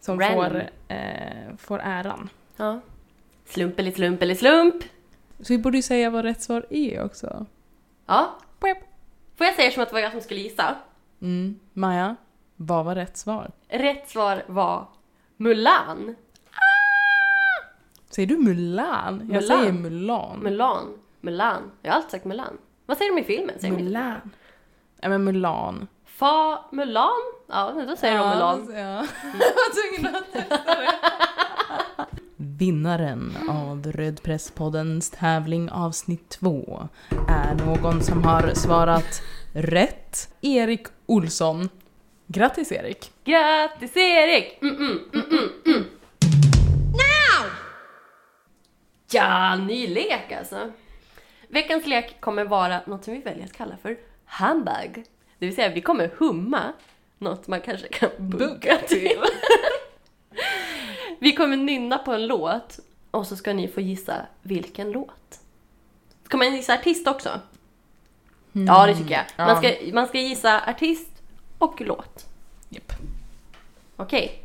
som får, eh, får äran. ja. Slump eller slump eller slump. Så vi borde ju säga vad rätt svar är också. Ja. Får jag säga som att det var jag som skulle gissa? Mm. Maja, vad var rätt svar? Rätt svar var Mulan. Säger du Mulan? Jag Mulan. säger Mulan. Mulan. Mulan. Jag har alltid sagt Mulan. Vad säger de i filmen? Säger Mulan. Ja men Mulan. Fa Mulan? Ja, då säger de Mulan. Ja. Jag var tvungen att testa det. Vinnaren av Rödpresspoddens tävling avsnitt 2 är någon som har svarat rätt. Erik Olsson. Grattis Erik! Grattis Erik! Mm, mm, mm, mm, mm. Now! Ja, ny lek alltså. Veckans lek kommer vara något som vi väljer att kalla för handbag. Det vill säga vi kommer humma något man kanske kan bugga till. Vi kommer nynna på en låt och så ska ni få gissa vilken låt. Ska man gissa artist också? Ja, det tycker jag. Man ska, man ska gissa artist och låt. Japp. Okej.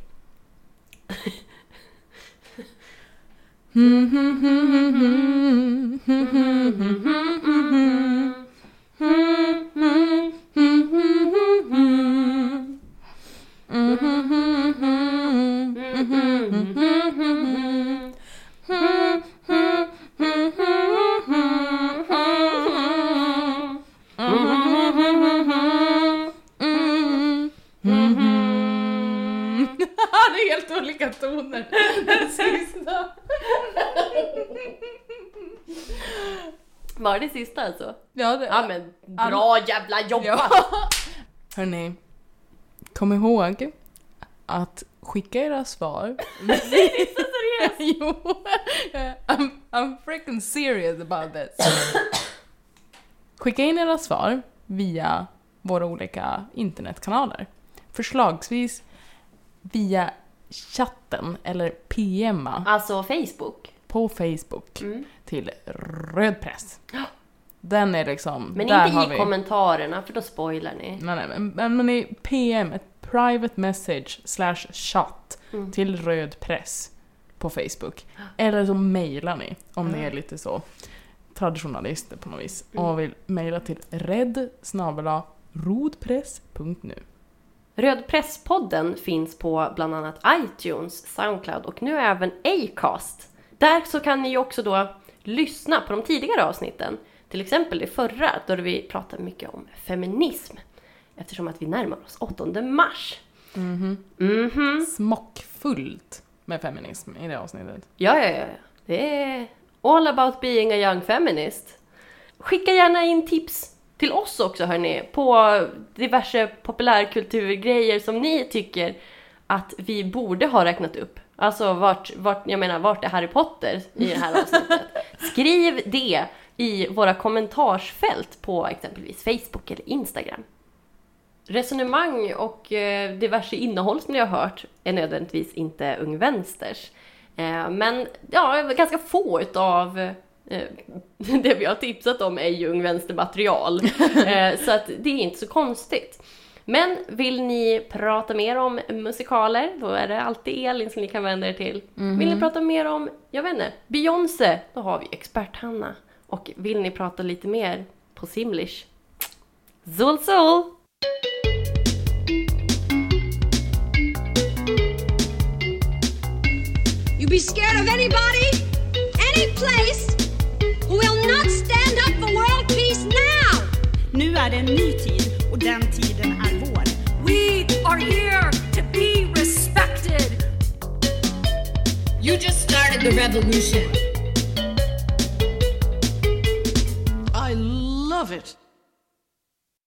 det olika toner. Den sista. Var det sista alltså? Ja, det, Ja men bra jävla jobbat! Ja. Hörni, kom ihåg att skicka era svar. jo, I'm, I'm freaking serious about this. Skicka in era svar via våra olika internetkanaler. Förslagsvis via chatten eller PMa Alltså Facebook. på Facebook Mm. till Rödpress. Den är liksom... Men inte i vi- kommentarerna för då spoilar ni. Nej, nej, men, men, men i PM, ett private message slash chat Mm. till Röd Press på Facebook. Eller så mejlar ni om ni är lite så traditionalister på något vis Mm. och vill mejla till red rodpress.nu. Rödpresspodden finns på bland annat iTunes, Soundcloud och nu även Acast. Där så kan ni ju också då lyssna på de tidigare avsnitten. Till exempel det förra då vi pratade mycket om feminism. Eftersom att vi närmar oss 8 mars. Mhm. Smockfullt med feminism i det avsnittet. Ja, ja, ja. Det är all about being a young feminist. Skicka gärna in tips till oss också hörni på diverse populärkulturgrejer som ni tycker att vi borde ha räknat upp. Alltså vart, vart, jag menar, vart är Harry Potter i det här avsnittet? Skriv det i våra kommentarsfält på exempelvis Facebook eller Instagram. Resonemang och eh, diverse innehåll som ni har hört är nödvändigtvis inte Ung Vänsters. Eh, men ja, ganska få utav det vi har tipsat om är ju Ung Vänster-material. Eh, så att det är inte så konstigt. Men vill ni prata mer om musikaler, då är det alltid Elin som ni kan vända er till. Vill ni prata mer om, jag vet inte, Beyoncé, då har vi expert-Hanna. Och vill ni prata lite mer på simlish, Zul Zul! You be scared of anybody, any place will not stand up for world peace now! Nu är det en ny tid och den tiden är vår. We are here to be respected. You just started the revolution. I love it.